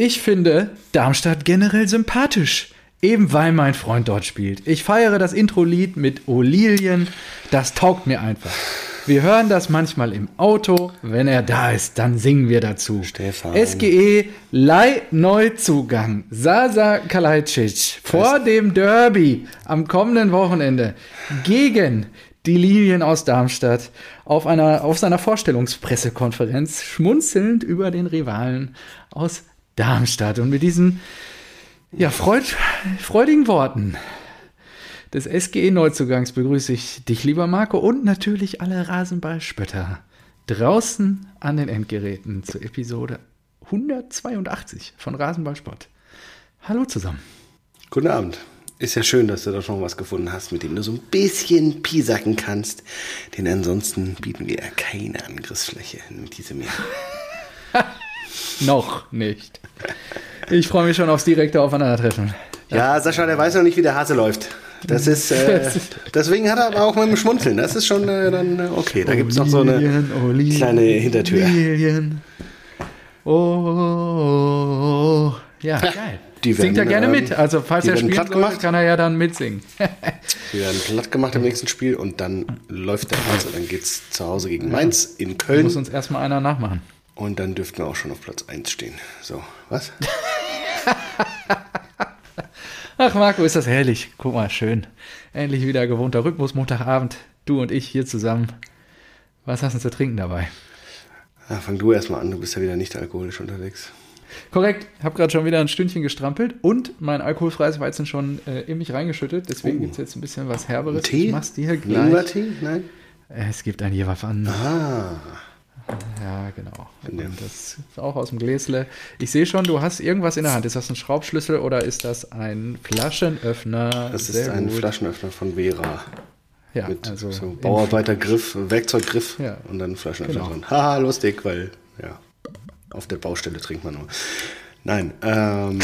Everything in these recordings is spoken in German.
Ich finde Darmstadt generell sympathisch. Eben weil mein Freund dort spielt. Ich feiere das Intro-Lied mit Olilien. Das taugt mir einfach. Wir hören das manchmal im Auto. Wenn er da ist, dann singen wir dazu. Stefan. SGE Leih-Neuzugang. Sasa Kalajdzic vor dem Derby am kommenden Wochenende gegen die Lilien aus Darmstadt auf, einer, auf seiner Vorstellungspressekonferenz schmunzelnd über den Rivalen aus Darmstadt. Und mit diesen ja, freud, freudigen Worten des SGE-Neuzugangs begrüße ich dich, lieber Marco, und natürlich alle Rasenballspötter draußen an den Endgeräten zur Episode 182 von Rasenballsport. Hallo zusammen. Guten Abend. Ist ja schön, dass du da schon was gefunden hast, mit dem du so ein bisschen piesacken kannst. Denn ansonsten bieten wir ja keine Angriffsfläche mit diesem Jahr. Noch nicht. Ich freue mich schon aufs direkte Aufeinandertreffen. Ja, Sascha, der weiß noch nicht, wie der Hase läuft. Das ist, äh, deswegen hat er aber auch mit dem Schmunzeln. Das ist schon äh, dann äh, okay. Da gibt es noch so eine Olilien, kleine Hintertür. Olilien. Oh, oh, oh. ja, geil. Die Singt er werden, gerne ähm, mit. Also, falls er gemacht. kann er ja dann mitsingen. Die werden platt gemacht im nächsten Spiel und dann läuft der Hase. Dann geht es zu Hause gegen Mainz in Muss Köln. uns erstmal einer nachmachen. Und dann dürften wir auch schon auf Platz 1 stehen. So, was? Ach, Marco, ist das herrlich. Guck mal, schön. Endlich wieder gewohnter Rhythmus, Montagabend. Du und ich hier zusammen. Was hast du zu trinken dabei? Ja, fang du erstmal an, du bist ja wieder nicht alkoholisch unterwegs. Korrekt, habe gerade schon wieder ein Stündchen gestrampelt und mein alkoholfreies Weizen schon äh, in mich reingeschüttet. Deswegen Oh. gibt es jetzt ein bisschen was Herberes. Tee? Ich mach's dir gleich. Ingwertee? Nein? Es gibt ein jeweils an. Ah, Ja, genau. Und das ist auch aus dem Gläsle. Ich sehe schon, du hast irgendwas in der Hand. Ist das ein Schraubschlüssel oder ist das ein Flaschenöffner? das ist Sehr ein gut. Flaschenöffner von Vera. Ja, Mit also so Bauarbeitergriff, Werkzeuggriff Ja. und dann Flaschenöffner Genau. drin. Haha, lustig, weil ja, auf der Baustelle trinkt man nur. Nein, ähm,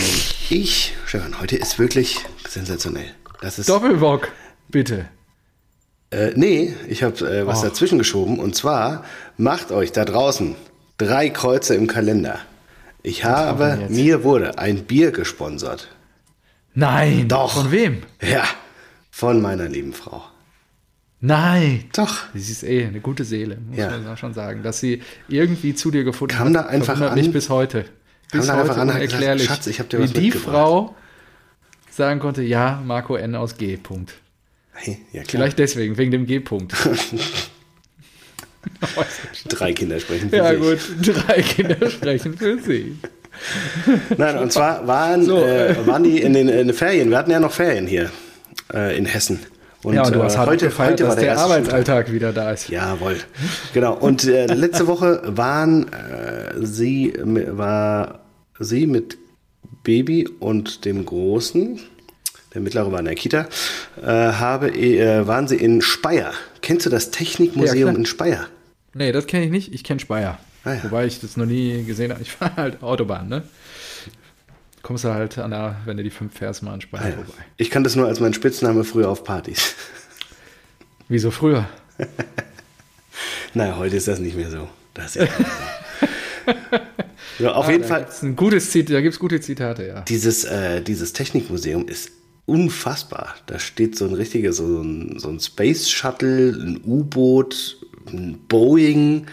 ich, Stefan, heute ist wirklich sensationell. Das ist, Doppelbock, bitte. Äh, nee, ich habe äh, was Oh. dazwischen geschoben und zwar macht euch da draußen drei Kreuze im Kalender. Ich habe, mir wurde ein Bier gesponsert. Nein. Doch. Von wem? Ja, von meiner lieben Frau. Nein. Doch. Sie ist eh eine gute Seele, muss Ja. man schon sagen. Dass sie irgendwie zu dir gefunden Kam hat, da einfach an- mich bis heute. Kam Bis da einfach heute an hat gesagt, Schatz, ich hab dir wie was die mitgebracht. Frau sagen konnte, ja, Marco N aus G. Punkt. Hey, ja. Vielleicht deswegen, wegen dem G-Punkt. Drei Kinder sprechen für ja sich. gut, drei Kinder sprechen für sie. Nein, und zwar waren, So, äh, waren die in den, in den Ferien. Wir hatten ja noch Ferien hier äh, in Hessen. Und, ja, und du hast äh, hart heute, gefeiert, heute dass der der. Arbeitsalltag wieder da ist. Jawohl. Genau. Und äh, letzte Woche waren äh, sie, war sie mit Baby und dem Großen, der mittlere war in der Kita, äh, habe, äh, waren sie in Speyer. Kennst du das Ja, Technikmuseum klar. in Speyer? Nee, das kenne ich nicht. Ich kenne Speyer. Ah, ja. Wobei ich das noch nie gesehen habe. Ich fahre halt Autobahn, ne? Kommst du halt an der, wenn du die fünf fährst, mal an Speyer Ah, ja. vorbei. Ich kannte das nur als mein Spitzname früher auf Partys. Wieso früher? Naja, heute ist das nicht mehr so. Das ist ja ja, auf Ah, jeden Fall, Gibt's ein gutes Zit da gibt es gute Zitate, ja. dieses, äh, dieses Technikmuseum ist unfassbar. Da steht so ein richtiger, so ein, so ein Space Shuttle, ein U-Boot, ein Boeing.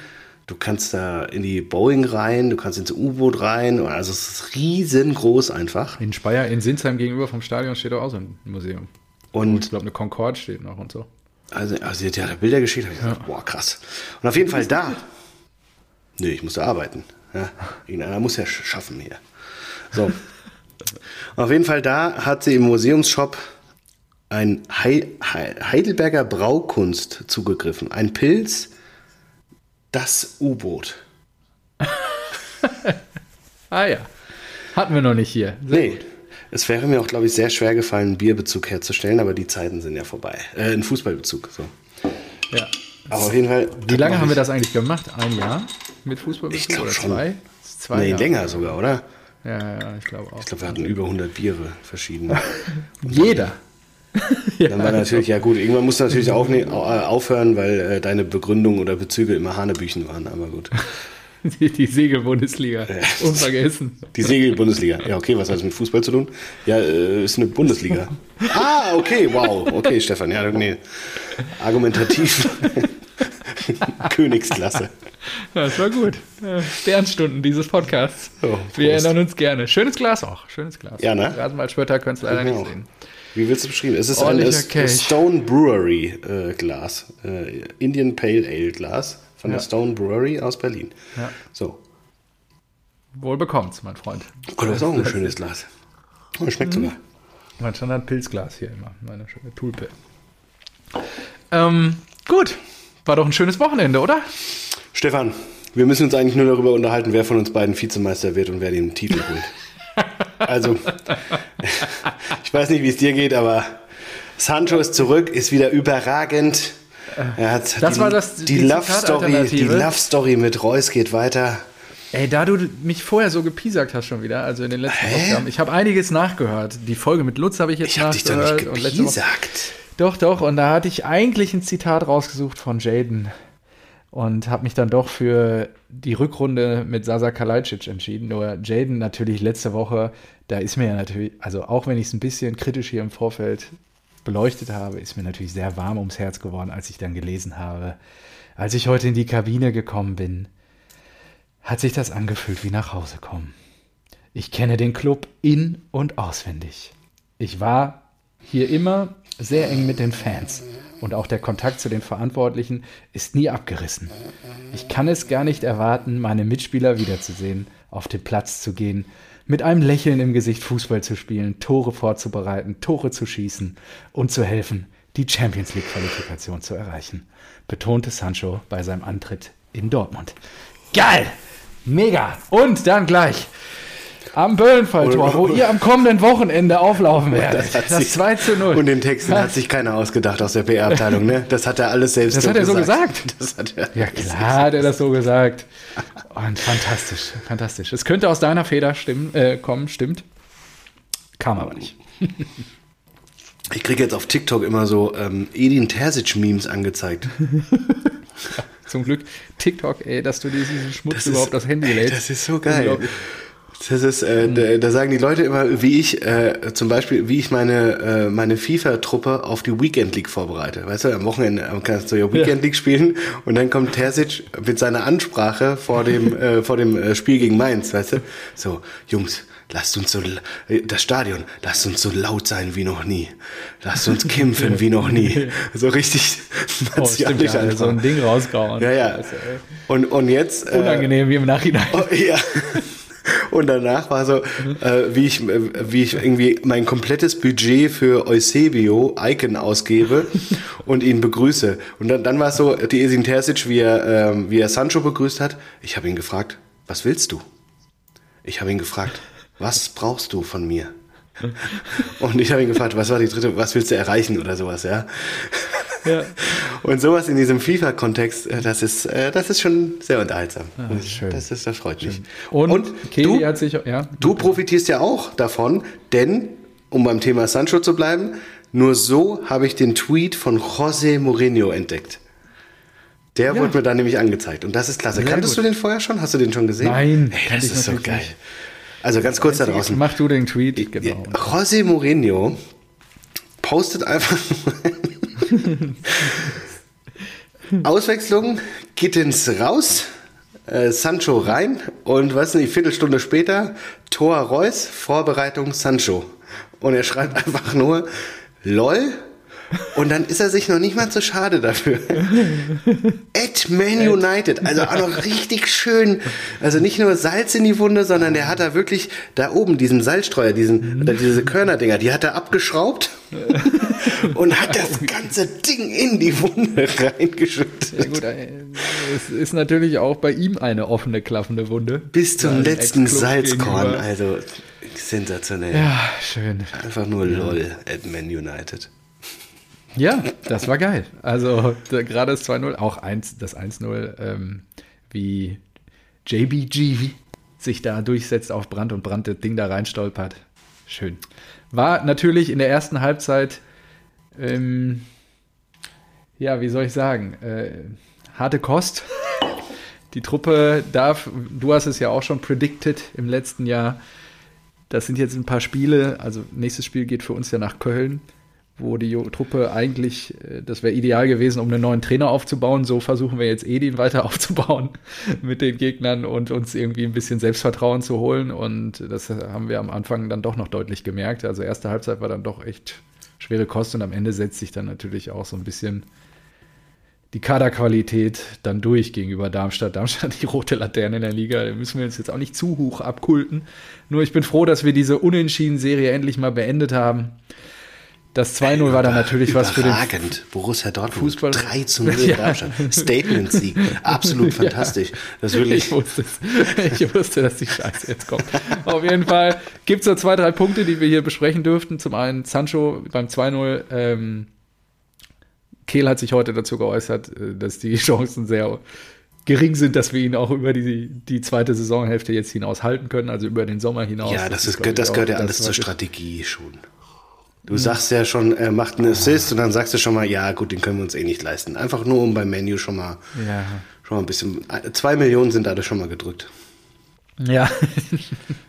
Du kannst da in die Boeing rein, du kannst ins U-Boot rein. Also es ist riesengroß einfach. In Speyer, in Sinsheim gegenüber vom Stadion steht auch so ein Museum. Und Ich glaube, eine Concorde steht noch und so. Also, also sie hat ja Bilder geschickt, habe ich gesagt, boah, krass. Und auf jeden Fall da. Nö, ich musste arbeiten. Ja, irgendeiner muss ja sch- schaffen hier. So. Auf jeden Fall da hat sie im Museumsshop ein Hei- Hei- Heidelberger Braukunst zugegriffen. Ein Pilz, das U-Boot. Ah ja. Hatten wir noch nicht hier. Sehr Nee. gut. Es wäre mir auch, glaube ich, sehr schwer gefallen, einen Bierbezug herzustellen, aber die Zeiten sind ja vorbei. Äh, ein Fußballbezug. So. Ja. Aber auf jeden Fall. Wie lange haben wir das? eigentlich gemacht? Ein Jahr mit Fußballbezug Ich oder schon. zwei? Zwei Nee, Jahre. länger sogar, oder? Ja, ja, ich glaube auch. Ich glaube, wir hatten über 100 Biere verschiedene. Jeder. Dann war natürlich, ja gut, irgendwann musst du natürlich auch au- äh, aufhören, weil äh, deine Begründung oder Bezüge immer Hanebüchen waren, aber gut. Die, die Segel-Bundesliga. Unvergessen. Die Segel-Bundesliga. Ja, okay, was hat das mit Fußball zu tun? Ja, äh, ist eine Bundesliga. ah, okay, wow. Okay, Stefan, ja, nee. Argumentativ. Königsklasse. Das war gut. Äh, Sternstunden dieses Podcasts. Oh, Wir erinnern uns gerne. Schönes Glas auch. Schönes Glas. Ja, ne? Rasenwaldspötter können es leider Mir nicht sehen. Wie willst du beschreiben? Es ist ein Ordentlicher Kelch. Stone Brewery äh, Glas. Äh, Indian Pale Ale Glas von der Ja. Stone Brewery aus Berlin. Ja. So. Wohl bekommt's, mein Freund. Oh, das ist auch ein schönes Glas. Oh, schmeckt Mhm. sogar. Mein Standard-Pilzglas hier immer. Meine schöne Tulpe. Ähm, gut. War doch ein schönes Wochenende, oder? Stefan, wir müssen uns eigentlich nur darüber unterhalten, wer von uns beiden Vizemeister wird und wer den Titel holt. Also, ich weiß nicht, wie es dir geht, aber Sancho ist zurück, ist wieder überragend. Er hat Das die, war das- die, die Love Story, die. Love Story mit Reus geht weiter. Ey, da du mich vorher so gepiesackt hast schon wieder, also in den letzten Hä? Ich habe einiges nachgehört. Die Folge mit Lutz habe ich jetzt Ich hab dich doch nachgehört. nicht gepiesackt. Doch, doch. Und da hatte ich eigentlich ein Zitat rausgesucht von Jaden und habe mich dann doch für die Rückrunde mit Sasa Kalajdzic entschieden. Nur Jaden natürlich letzte Woche, da ist mir ja natürlich, also auch wenn ich es ein bisschen kritisch hier im Vorfeld beleuchtet habe, ist mir natürlich sehr warm ums Herz geworden, als ich dann gelesen habe. Als ich heute in die Kabine gekommen bin, hat sich das angefühlt wie nach Hause kommen. Ich kenne den Club in- und auswendig. Ich war hier immer sehr eng mit den Fans und auch der Kontakt zu den Verantwortlichen ist nie abgerissen. Ich kann es gar nicht erwarten, meine Mitspieler wiederzusehen, auf den Platz zu gehen, mit einem Lächeln im Gesicht Fußball zu spielen, Tore vorzubereiten, Tore zu schießen und zu helfen, die Champions League Qualifikation zu erreichen, betonte Sancho bei seinem Antritt in Dortmund. Geil! Mega! Und dann gleich am Böllenfalltor, wo ihr am kommenden Wochenende auflaufen werdet. Das, sich- 2 zu 0. Und den Text den hat sich keiner ausgedacht aus der PR-Abteilung, ne? Das hat er alles selbst Das hat er so gesagt. Das hat er Ja, klar hat er das so gesagt. Und fantastisch, fantastisch. Es könnte aus deiner Feder stimmen, äh, kommen, stimmt. Kam aber nicht. Ich kriege jetzt auf TikTok immer so ähm, Edin Terzic-Memes angezeigt. Zum Glück TikTok, ey, dass du diesen Schmutz Das überhaupt ist- aufs Handy lädst. das ist so geil. Das ist, äh, da, da sagen die Leute immer, wie ich, äh, zum Beispiel, wie ich meine, äh, meine FIFA-Truppe auf die Weekend League vorbereite. Weißt du, am Wochenende kannst du ja Weekend League spielen und dann kommt Terzic mit seiner Ansprache vor dem, äh, vor dem äh, Spiel gegen Mainz, weißt du? So, Jungs, lasst uns so, äh, das Stadion, lasst uns so laut sein wie noch nie. Lasst uns kämpfen wie noch nie. So richtig Oh, stimmt, ja, einfach. so ein Ding rausgehauen. Ja, ja. Und, und jetzt. äh, Unangenehm wie im Nachhinein. Oh, ja. Und danach war so, äh, wie, ich, äh, wie ich irgendwie mein komplettes Budget für Eusebio Icon ausgebe und ihn begrüße. Und dann, dann war es so, die Esin Terzic, wie er, ähm, wie er Sancho begrüßt hat. Ich habe ihn gefragt, was willst du? Ich habe ihn gefragt, was brauchst du von mir? Und ich habe ihn gefragt, was war die dritte, was willst du erreichen oder sowas, ja? Ja. Und sowas in diesem FIFA-Kontext, äh, das ist, äh, das ist schon sehr unterhaltsam. das, schön. Das, ist, das freut mich. Und, Kelly du, hat sich, ja, du profitierst ja auch davon, denn, um beim Thema Sancho zu bleiben, nur so habe ich den Tweet von José Mourinho entdeckt. Der Ja. wurde mir dann nämlich angezeigt. Und das ist klasse. Sehr Kanntest gut. du den vorher schon? Hast du den schon gesehen? Nein, Hey, das ist so geil. nicht. Also ganz kurz da draußen. Mach du den Tweet, genau. José Mourinho postet einfach Auswechslung, Gittens raus, äh, Sancho rein und was nicht, Viertelstunde später Tor Reus, Vorbereitung Sancho. Und er schreibt einfach nur LOL und dann ist er sich noch nicht mal zu schade dafür. At Man United, also auch noch richtig schön. Also nicht nur Salz in die Wunde, sondern der hat da wirklich da oben diesen Salzstreuer, diesen, oder diese Körnerdinger, die hat er abgeschraubt und hat das ganze Ding in die Wunde reingeschüttet. Ja, gut, es ist natürlich auch bei ihm eine offene, klaffende Wunde. Bis zum letzten Salzkorn, gegenüber. also sensationell. Ja, schön. Einfach nur LOL at Man United. Ja, das war geil. Also gerade das 2-0, auch 1, das 1-0, ähm, wie JBG sich da durchsetzt auf Brand und Brand das Ding da reinstolpert. Schön. War natürlich in der ersten Halbzeit, ähm, ja, wie soll ich sagen, äh, harte Kost. Die Truppe darf, du hast es ja auch schon predicted im letzten Jahr. Das sind jetzt ein paar Spiele. Also nächstes Spiel geht für uns ja nach Köln wo die Truppe eigentlich, äh, das wäre ideal gewesen, um einen neuen Trainer aufzubauen. So versuchen wir jetzt Edin weiter aufzubauen mit den Gegnern und uns irgendwie ein bisschen Selbstvertrauen zu holen. Und das haben wir am Anfang dann doch noch deutlich gemerkt. Also erste Halbzeit war dann doch echt schwere Kost und am Ende setzt sich dann natürlich auch so ein bisschen die Kaderqualität dann durch gegenüber Darmstadt. Darmstadt die rote Laterne in der Liga, da müssen wir uns jetzt auch nicht zu hoch abkulten. Nur ich bin froh, dass wir diese Unentschieden-Serie endlich mal beendet haben. Das 2-0 war dann natürlich was für den Borussia Dortmund Fußball. 3 zu 0 ja. Statement-Sieg. Absolut fantastisch. Ja. Das wirklich ich, wusste ich wusste, dass die Scheiße jetzt kommt. Auf jeden Fall gibt es so zwei, drei Punkte, die wir hier besprechen dürften. Zum einen Sancho beim 2-0. Ähm, Kehl hat sich heute dazu geäußert, äh, dass die Chancen sehr gering sind, dass wir ihn auch über die, die zweite Saisonhälfte jetzt hinaus halten können, also über den Sommer hinaus. Ja, das, das ist, das gehört ja alles zur Strategie schon. Du sagst ja schon, er macht einen Assist und dann sagst du schon mal, ja gut, den können wir uns eh nicht leisten. Einfach nur um beim Menu schon mal, ja. schon mal ein bisschen. Zwei Millionen sind dadurch schon mal gedrückt. Ja.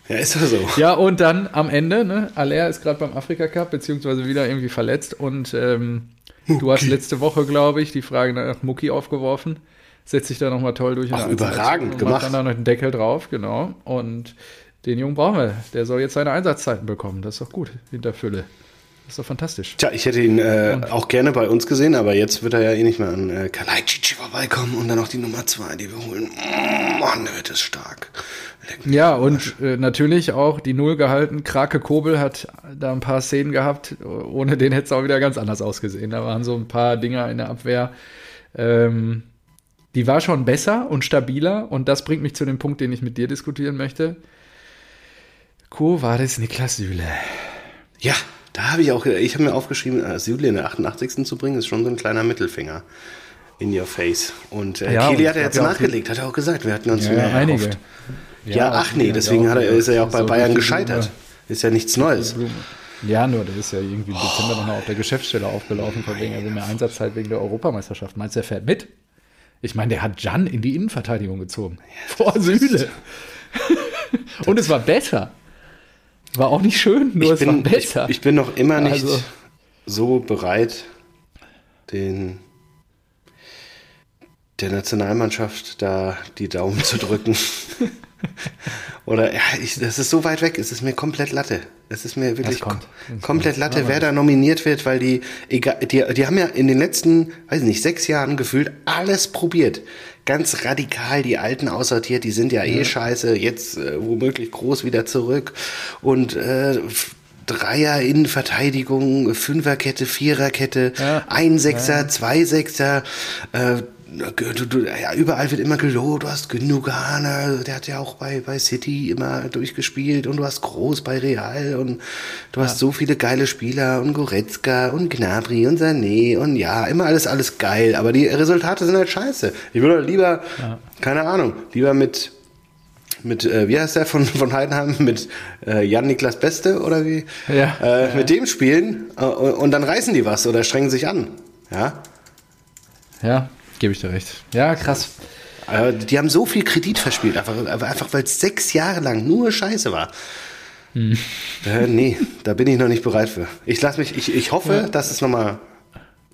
ja, ist ja so. Ja, und dann am Ende, ne, Aller ist gerade beim Afrika Cup, beziehungsweise wieder irgendwie verletzt. Und ähm, du hast letzte Woche, glaube ich, die Frage nach Mucki aufgeworfen. Setzt sich da nochmal toll durch. Ach, überragend gemacht. Macht dann da noch den Deckel drauf, genau. Und den Jungen brauchen wir. Der soll jetzt seine Einsatzzeiten bekommen. Das ist doch gut, hinter Fülle. Das ist doch fantastisch. Tja, ich hätte ihn äh, auch gerne bei uns gesehen, aber jetzt wird er ja eh nicht mehr an äh, Kalajdzic vorbeikommen und dann noch die Nummer zwei, die wir holen. Oh, Mann, wird es stark. Ja, und äh, natürlich auch die Null gehalten. Krake Kobel hat da ein paar Szenen gehabt. Ohne den hätte es auch wieder ganz anders ausgesehen. Da waren so ein paar Dinger in der Abwehr. Ähm, die war schon besser und stabiler. Und das bringt mich zu dem Punkt, den ich mit dir diskutieren möchte. Co war das Niklas Süle. Ja, da habe ich auch, ich habe mir aufgeschrieben, Süle in der 88. zu bringen, ist schon so ein kleiner Mittelfinger in your face. Und äh, ja, Kili hat er jetzt nachgelegt, hat er auch gesagt. Wir hatten uns ja, mehr einige. Ja, ja, ach nee, deswegen hat er, ist er ja auch bei so Bayern gescheitert. Ist ja nichts Neues. Ja, nur der ist ja irgendwie im Dezember nochmal auf der Geschäftsstelle aufgelaufen, von wegen er will mehr Einsatzzeit wegen der Europameisterschaft. Meinst du, er fährt mit? Ich meine, der hat Jan in die Innenverteidigung gezogen. Vor Süle. Und es war besser. War auch nicht schön, nur ich es bin, war besser. Ich, ich, bin noch immer nicht also. so bereit, den der Nationalmannschaft da die Daumen zu drücken. Oder ja, ich, das ist so weit weg, es ist mir komplett Latte. Es ist mir wirklich kom komplett Latte, ja, wer da nominiert wird, weil die, egal, die, die haben ja in den letzten, weiß ich nicht, sechs Jahren gefühlt alles probiert ganz radikal die Alten aussortiert, die sind ja, eh ja. eh scheiße, jetzt äh, womöglich groß wieder zurück und äh, Dreier Innenverteidigung, Fünferkette, Viererkette, ja. ein Sechser, ja. zwei Sechser, äh, ja, überall wird immer gelobt, du hast Gündogan, der hat ja auch bei, bei City immer durchgespielt und du hast Groß bei Real und du ja. hast so viele geile Spieler und Goretzka und Gnabry und Sané und ja, immer alles, alles geil, aber die Resultate sind halt scheiße. Ich würde lieber, ja. keine Ahnung, lieber mit, mit, äh, wie heißt der von, von Heidenheim, mit äh, Jan-Niklas Beste oder wie? Ja. Äh, mit dem spielen äh, und dann reißen die was oder strengen sich an. Ja. Ja, Gebe ich dir recht. Ja, krass. die haben so viel Kredit verspielt, einfach, einfach weil es sechs Jahre lang nur Scheiße war. Hm. Äh, nee, da bin ich noch nicht bereit für. Ich lasse mich, ich, ich hoffe, ja. dass es nochmal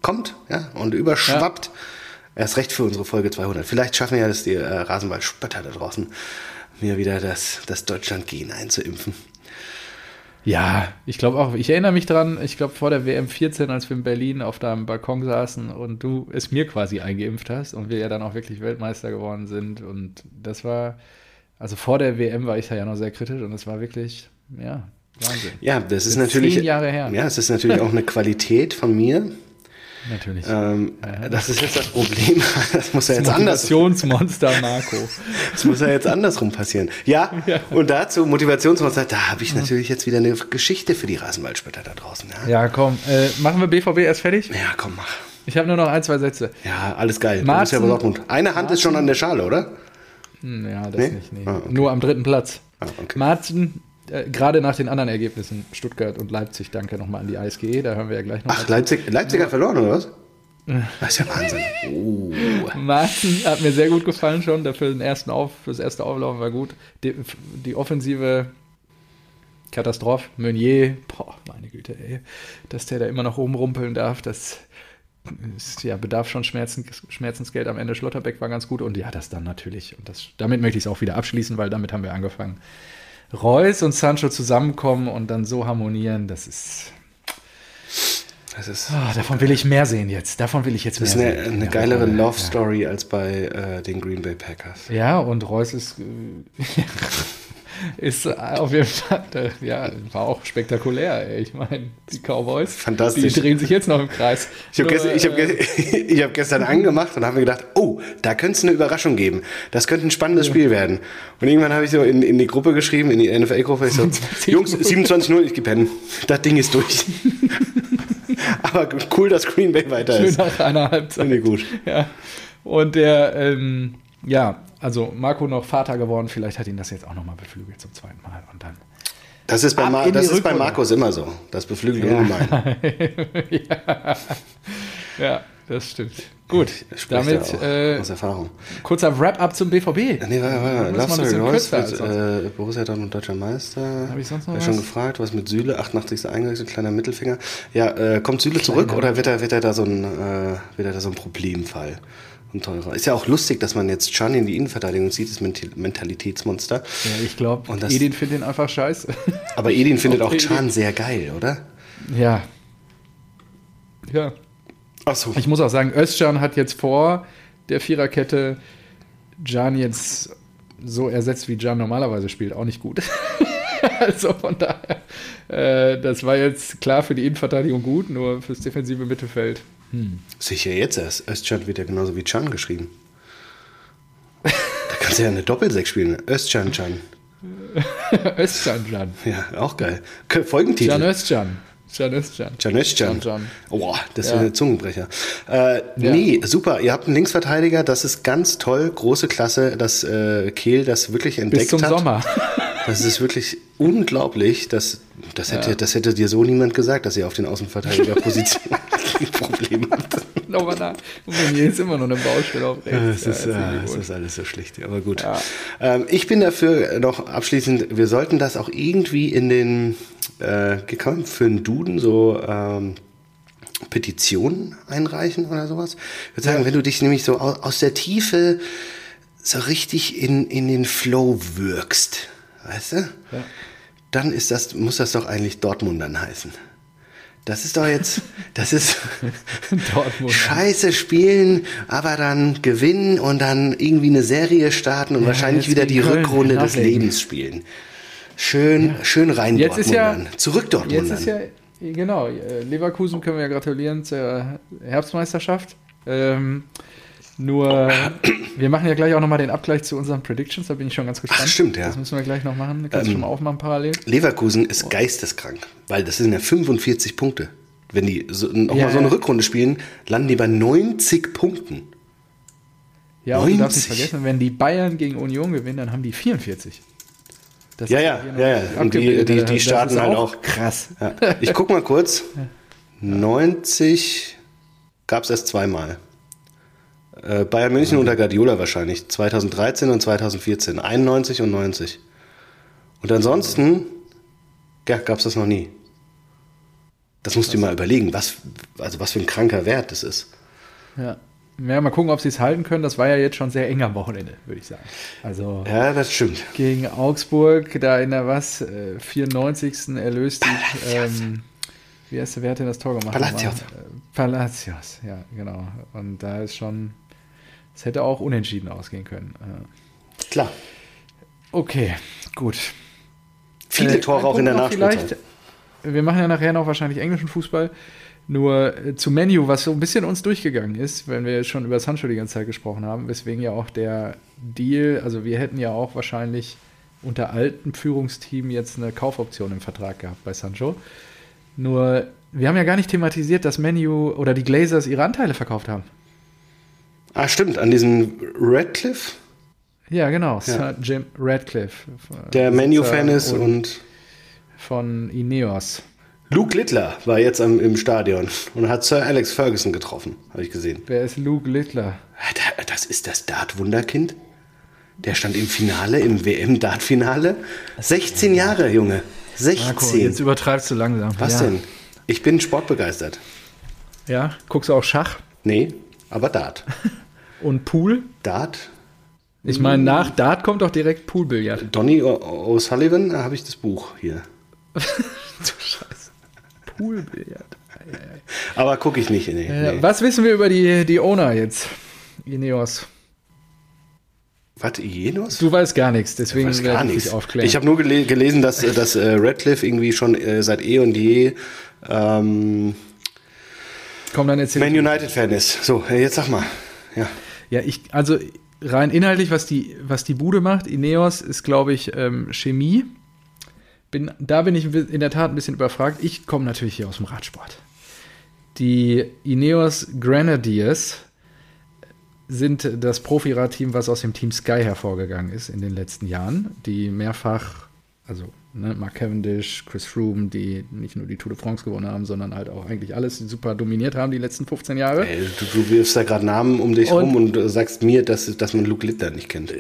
kommt ja, und überschwappt. Ja. Erst recht für unsere Folge 200. Vielleicht schaffen wir ja das die äh, Rasenballspötter da draußen, mir wieder das, das Deutschland-Gen einzuimpfen. Ja, ich glaube auch. Ich erinnere mich dran, ich glaube vor der WM 14, als wir in Berlin auf deinem Balkon saßen und du es mir quasi eingeimpft hast und wir ja dann auch wirklich Weltmeister geworden sind. Und das war, also vor der WM war ich da ja noch sehr kritisch und es war wirklich, ja, Wahnsinn. Ja, das, das ist natürlich. Zehn Jahre her. Ja, es ist natürlich auch eine Qualität von mir, Natürlich. Ähm, ja. Das ist jetzt das Problem. Das muss ja jetzt anders. Motivationsmonster Marco. Das muss ja jetzt andersrum passieren. Ja, ja. und dazu Motivationsmonster, da habe ich natürlich jetzt wieder eine Geschichte für die Rasenballspötter da draußen. Ja, ja komm, äh, machen wir BVB erst fertig? Ja, komm, mach. Ich habe nur noch ein, zwei Sätze. Ja, alles geil. Martin, Eine Hand Martin, ist schon an der Schale, oder? Hm, ja, das nee? nicht. Nee. Ah, okay. Nur am dritten Platz. Ah, okay. Martin äh, gerade nach den anderen Ergebnissen, Stuttgart und Leipzig, danke nochmal an die ASG, da hören wir ja gleich noch. Ach, Leipzig, Leipzig hat verloren, oder was? Das ist ja Wahnsinn. Oh. Martin hat mir sehr gut gefallen schon. Dafür den ersten Auf, das erste Auflaufen war gut. Die, die Offensive Katastrophe. Meunier, boah, meine Güte, ey. Dass der da immer noch rumrumpeln darf, das ist, ja, bedarf schon Schmerzen, Schmerzensgeld am Ende. Schlotterbeck war ganz gut und ja, das dann natürlich. Und das, damit möchte ich es auch wieder abschließen, weil damit haben wir angefangen. Reus und Sancho zusammenkommen und dann so harmonieren, das ist. Das ist, Ah, davon will ich mehr sehen jetzt. Davon will ich jetzt mehr das ist eine, sehen. eine Ja, geilere ja. Love Story als bei äh, den Green Bay Packers. Ja, und Reus ist, äh, ist auf jeden Fall, ja, war auch spektakulär. Ey. Ich meine, die Cowboys, Fantastisch. die drehen sich jetzt noch im Kreis. Ich habe gestern, ich hab, äh, ich hab gestern angemacht und habe mir gedacht, oh, da könnte es eine Überraschung geben. Das könnte ein spannendes Spiel werden. Und irgendwann habe ich so in, in die Gruppe geschrieben, in die NFL-Gruppe, ich so, Jungs, 27-0, ich pennen. Das Ding ist durch. Aber cool, dass Green Bay weiter schön ist. nach einer Halbzeit. Finde gut. Ja. Und der, ähm, ja, also Marco noch Vater geworden, vielleicht hat ihn das jetzt auch nochmal beflügelt zum zweiten Mal. Und dann. Das ist bei, Ma das ist bei. Markus immer so. Das beflügelt ungemein. ja. ja, das stimmt. Gut, damit ja äh, aus Erfahrung. kurzer Wrap-up zum BVB. Nee, warte, warte. Love Reus wird, äh, Borussia Dortmund deutscher Meister. Hab ich sonst noch Hab was? schon gefragt, was mit Süle, 88. eingewechselt, kleiner Mittelfinger. Ja, äh, kommt Süle zurück oder wird er, wird er da so ein, äh, wird er da so ein Problemfall? Und teurer. Ist ja auch lustig, dass man jetzt Can in die Innenverteidigung zieht, das Mental- Mentalitätsmonster. Ja, ich glaube, Edin findet ihn einfach scheiße. Aber Edin findet auch. Can sehr geil, oder? ja. Ja. Ach so. Ich muss auch sagen, Özcan hat jetzt vor der Viererkette Can jetzt so ersetzt, wie Can normalerweise spielt, auch nicht gut. also von daher, äh, das war jetzt klar für die Innenverteidigung gut, nur fürs defensive Mittelfeld. Sicher jetzt erst. Özcan wird ja genauso wie Can geschrieben. Da kannst du ja eine Doppelsechs spielen. Özcan Can. Özcan, Can. Ja, auch geil. Folgentitel. Can Özcan. Can Özcan. Can Özcan. Can. Oh, das ist Ja. ein Zungenbrecher. Äh, Nee, super. Ihr habt einen Linksverteidiger, das ist ganz toll, große Klasse, dass äh, Kehl das wirklich entdeckt Bis zum hat. Sommer. Das ist wirklich unglaublich. Das, das, hätte, das hätte dir so niemand gesagt, dass ihr auf den Außenverteidigerposition ein Problem habt. Nochmal nach. Und Meunier ist immer noch eine Baustelle auf rechts. Das ist, Ja, äh, herzlichen das Glückwunsch. ist alles so schlicht, aber gut. Ja. Ähm, ich bin dafür noch abschließend, wir sollten das auch irgendwie in den, äh, man für einen Duden so ähm, Petitionen einreichen oder sowas? Ich würde sagen, wenn du dich nämlich so aus, aus der Tiefe so richtig in, in den Flow wirkst, weißt du? Ja. Dann ist das, muss das doch eigentlich Dortmundern heißen. Das ist doch jetzt, das ist Dortmund. scheiße spielen, aber dann gewinnen und dann irgendwie eine Serie starten und wahrscheinlich jetzt wieder die Köln Rückrunde des. Lebens spielen. Schön, schön rein Jetzt ist ja- Dortmundern. Zurück Jetzt Dortmundern. ist ja, genau, äh, Leverkusen können wir ja gratulieren zur Herbstmeisterschaft. Ähm, nur, wir machen ja gleich auch nochmal den Abgleich zu unseren Predictions, da bin ich schon ganz gespannt. stimmt, ja. Ähm, Das müssen wir gleich noch machen. Kannst du schon mal aufmachen parallel? Leverkusen ist geisteskrank, weil das sind ja 45 Punkte. Wenn die so, noch Ja, so eine ja. Rückrunde spielen, landen die bei 90 Punkten. Ja, und du darfst nicht 90. vergessen, wenn die Bayern gegen Union gewinnen, dann haben die 44. Das Ja, ja, ja, ja. Und die- die- die starten halt auch. Krass. Ja. Ich guck mal kurz. 90 gab es erst zweimal. Äh, Bayern München Mhm. unter Guardiola wahrscheinlich. 2013 und 2014. 91 und 90. Und ansonsten ja, gab es das noch nie. Das musst du dir mal überlegen, was, also was für ein kranker Wert das ist. Ja. ja, mal gucken, ob sie es halten können. Das war ja jetzt schon sehr eng am Wochenende, würde ich sagen. Also Ja, das stimmt. gegen Augsburg, da in der was, äh, 94. erlöst die, ähm, wie heißt der, wer hat denn das Tor gemacht? Palacios. Äh, Palacios, ja, genau. Und da ist schon, es hätte auch unentschieden ausgehen können. Äh, Klar. Okay, gut. Viele Äh, Tore auch in der Nachspielzeit. Wir machen ja nachher noch wahrscheinlich englischen Fußball. Nur äh, zu Menu, was so ein bisschen uns durchgegangen ist, wenn wir jetzt schon über Sancho die ganze Zeit gesprochen haben, weswegen ja auch der Deal, also wir hätten ja auch wahrscheinlich unter altem Führungsteam jetzt eine Kaufoption im Vertrag gehabt bei Sancho. Nur, wir haben ja gar nicht thematisiert, dass Menu oder die Glazers ihre Anteile verkauft haben. Ah, stimmt, an diesem Radcliffe, Ja, genau. Ja. Sir Jim Radcliffe. der Menu-Fan ist und von Ineos. Luke Littler war jetzt am, im Stadion und hat Sir Alex Ferguson getroffen, habe ich gesehen. Wer ist Luke Littler? Das ist das Dart-Wunderkind. Der stand im Finale, im WM-Dart-Finale. 16 Jahre, Junge. 16. Marco, jetzt übertreibst du langsam. Was ja. denn? Ich bin sportbegeistert. Ja, guckst du auch Schach Nee, aber Dart. und Pool? Dart? Ich meine, nach Dart kommt doch direkt Poolbillard. Donny O'Sullivan, habe ich das Buch hier. Du Scheiße. Poolbillard. Aber gucke ich nicht. Nee, Äh, nee. Was wissen wir über die, die Owner jetzt? Ineos. Was, Jenos? Du weißt gar nichts, deswegen gar werde ich nichts. dich aufklären. Ich habe nur gele gelesen, dass, äh, dass äh, Radcliffe irgendwie schon äh, seit eh und je ähm, Komm, dann erzähl. Man United-Fan ist. So, äh, jetzt sag mal. Ja. Ja, ich, also rein inhaltlich, was die, was die Bude macht, Ineos ist, glaube ich, ähm, Chemie. Bin, da bin ich in der Tat ein bisschen überfragt. Ich komme natürlich hier aus dem Radsport. Die Ineos Grenadiers sind das Profiradteam, was aus dem Team Sky hervorgegangen ist in den letzten Jahren, die mehrfach, also ne, Mark Cavendish, Chris Froome, die nicht nur die Tour de France gewonnen haben, sondern halt auch eigentlich alles super dominiert haben die letzten 15 Jahre. Ey, du, du wirfst da gerade Namen um dich Und- rum und äh, sagst mir, dass, dass man Luke Littler nicht kennt.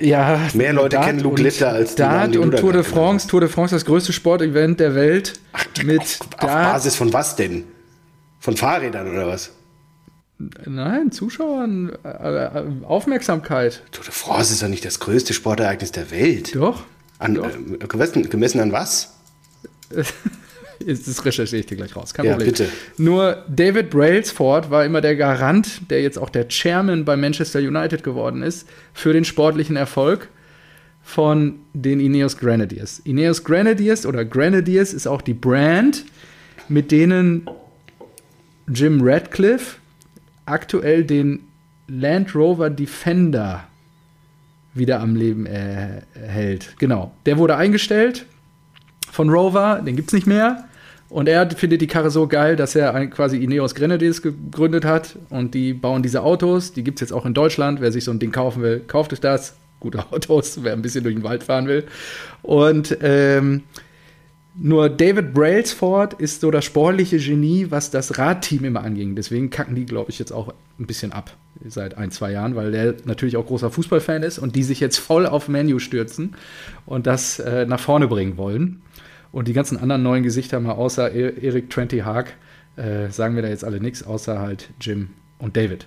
Ja, Mehr Leute Dart kennen Luke und Littler als die Namen, Dart die du und Tour de France. Tour de France, das größte Sportevent der Welt. mit Auf Dart. Basis von was denn? Von Fahrrädern oder was? Nein, Zuschauern, äh, äh, Aufmerksamkeit. Tour de France ist doch nicht das größte Sportereignis der Welt. Doch. An, äh, gemessen, gemessen an was? Das recherchiere ich dir gleich raus. Kein Ja, Problem. bitte. Nur David Brailsford war immer der Garant, der jetzt auch der Chairman bei Manchester United geworden ist, für den sportlichen Erfolg von den Ineos Grenadiers. Ineos Grenadiers oder Grenadiers ist auch die Brand, mit denen Jim Radcliffe aktuell den Land Rover Defender wieder am Leben äh, hält. Genau. Der wurde eingestellt von Rover, den gibt es nicht mehr. Und er findet die Karre so geil, dass er quasi Ineos Grenadiers gegründet hat. Und die bauen diese Autos. Die gibt es jetzt auch in Deutschland. Wer sich so ein Ding kaufen will, kauft euch das. Gute Autos, wer ein bisschen durch den Wald fahren will. Und ähm, nur David Brailsford ist so das sportliche Genie, was das Radteam immer anging. Deswegen kacken die, glaube ich, jetzt auch ein bisschen ab seit ein, zwei Jahren, weil der natürlich auch großer Fußballfan ist und die sich jetzt voll auf Menu stürzen und das äh, nach vorne bringen wollen. Und die ganzen anderen neuen Gesichter mal außer E- Erik Trenty Haag äh, sagen wir da jetzt alle nichts, außer halt Jim und David.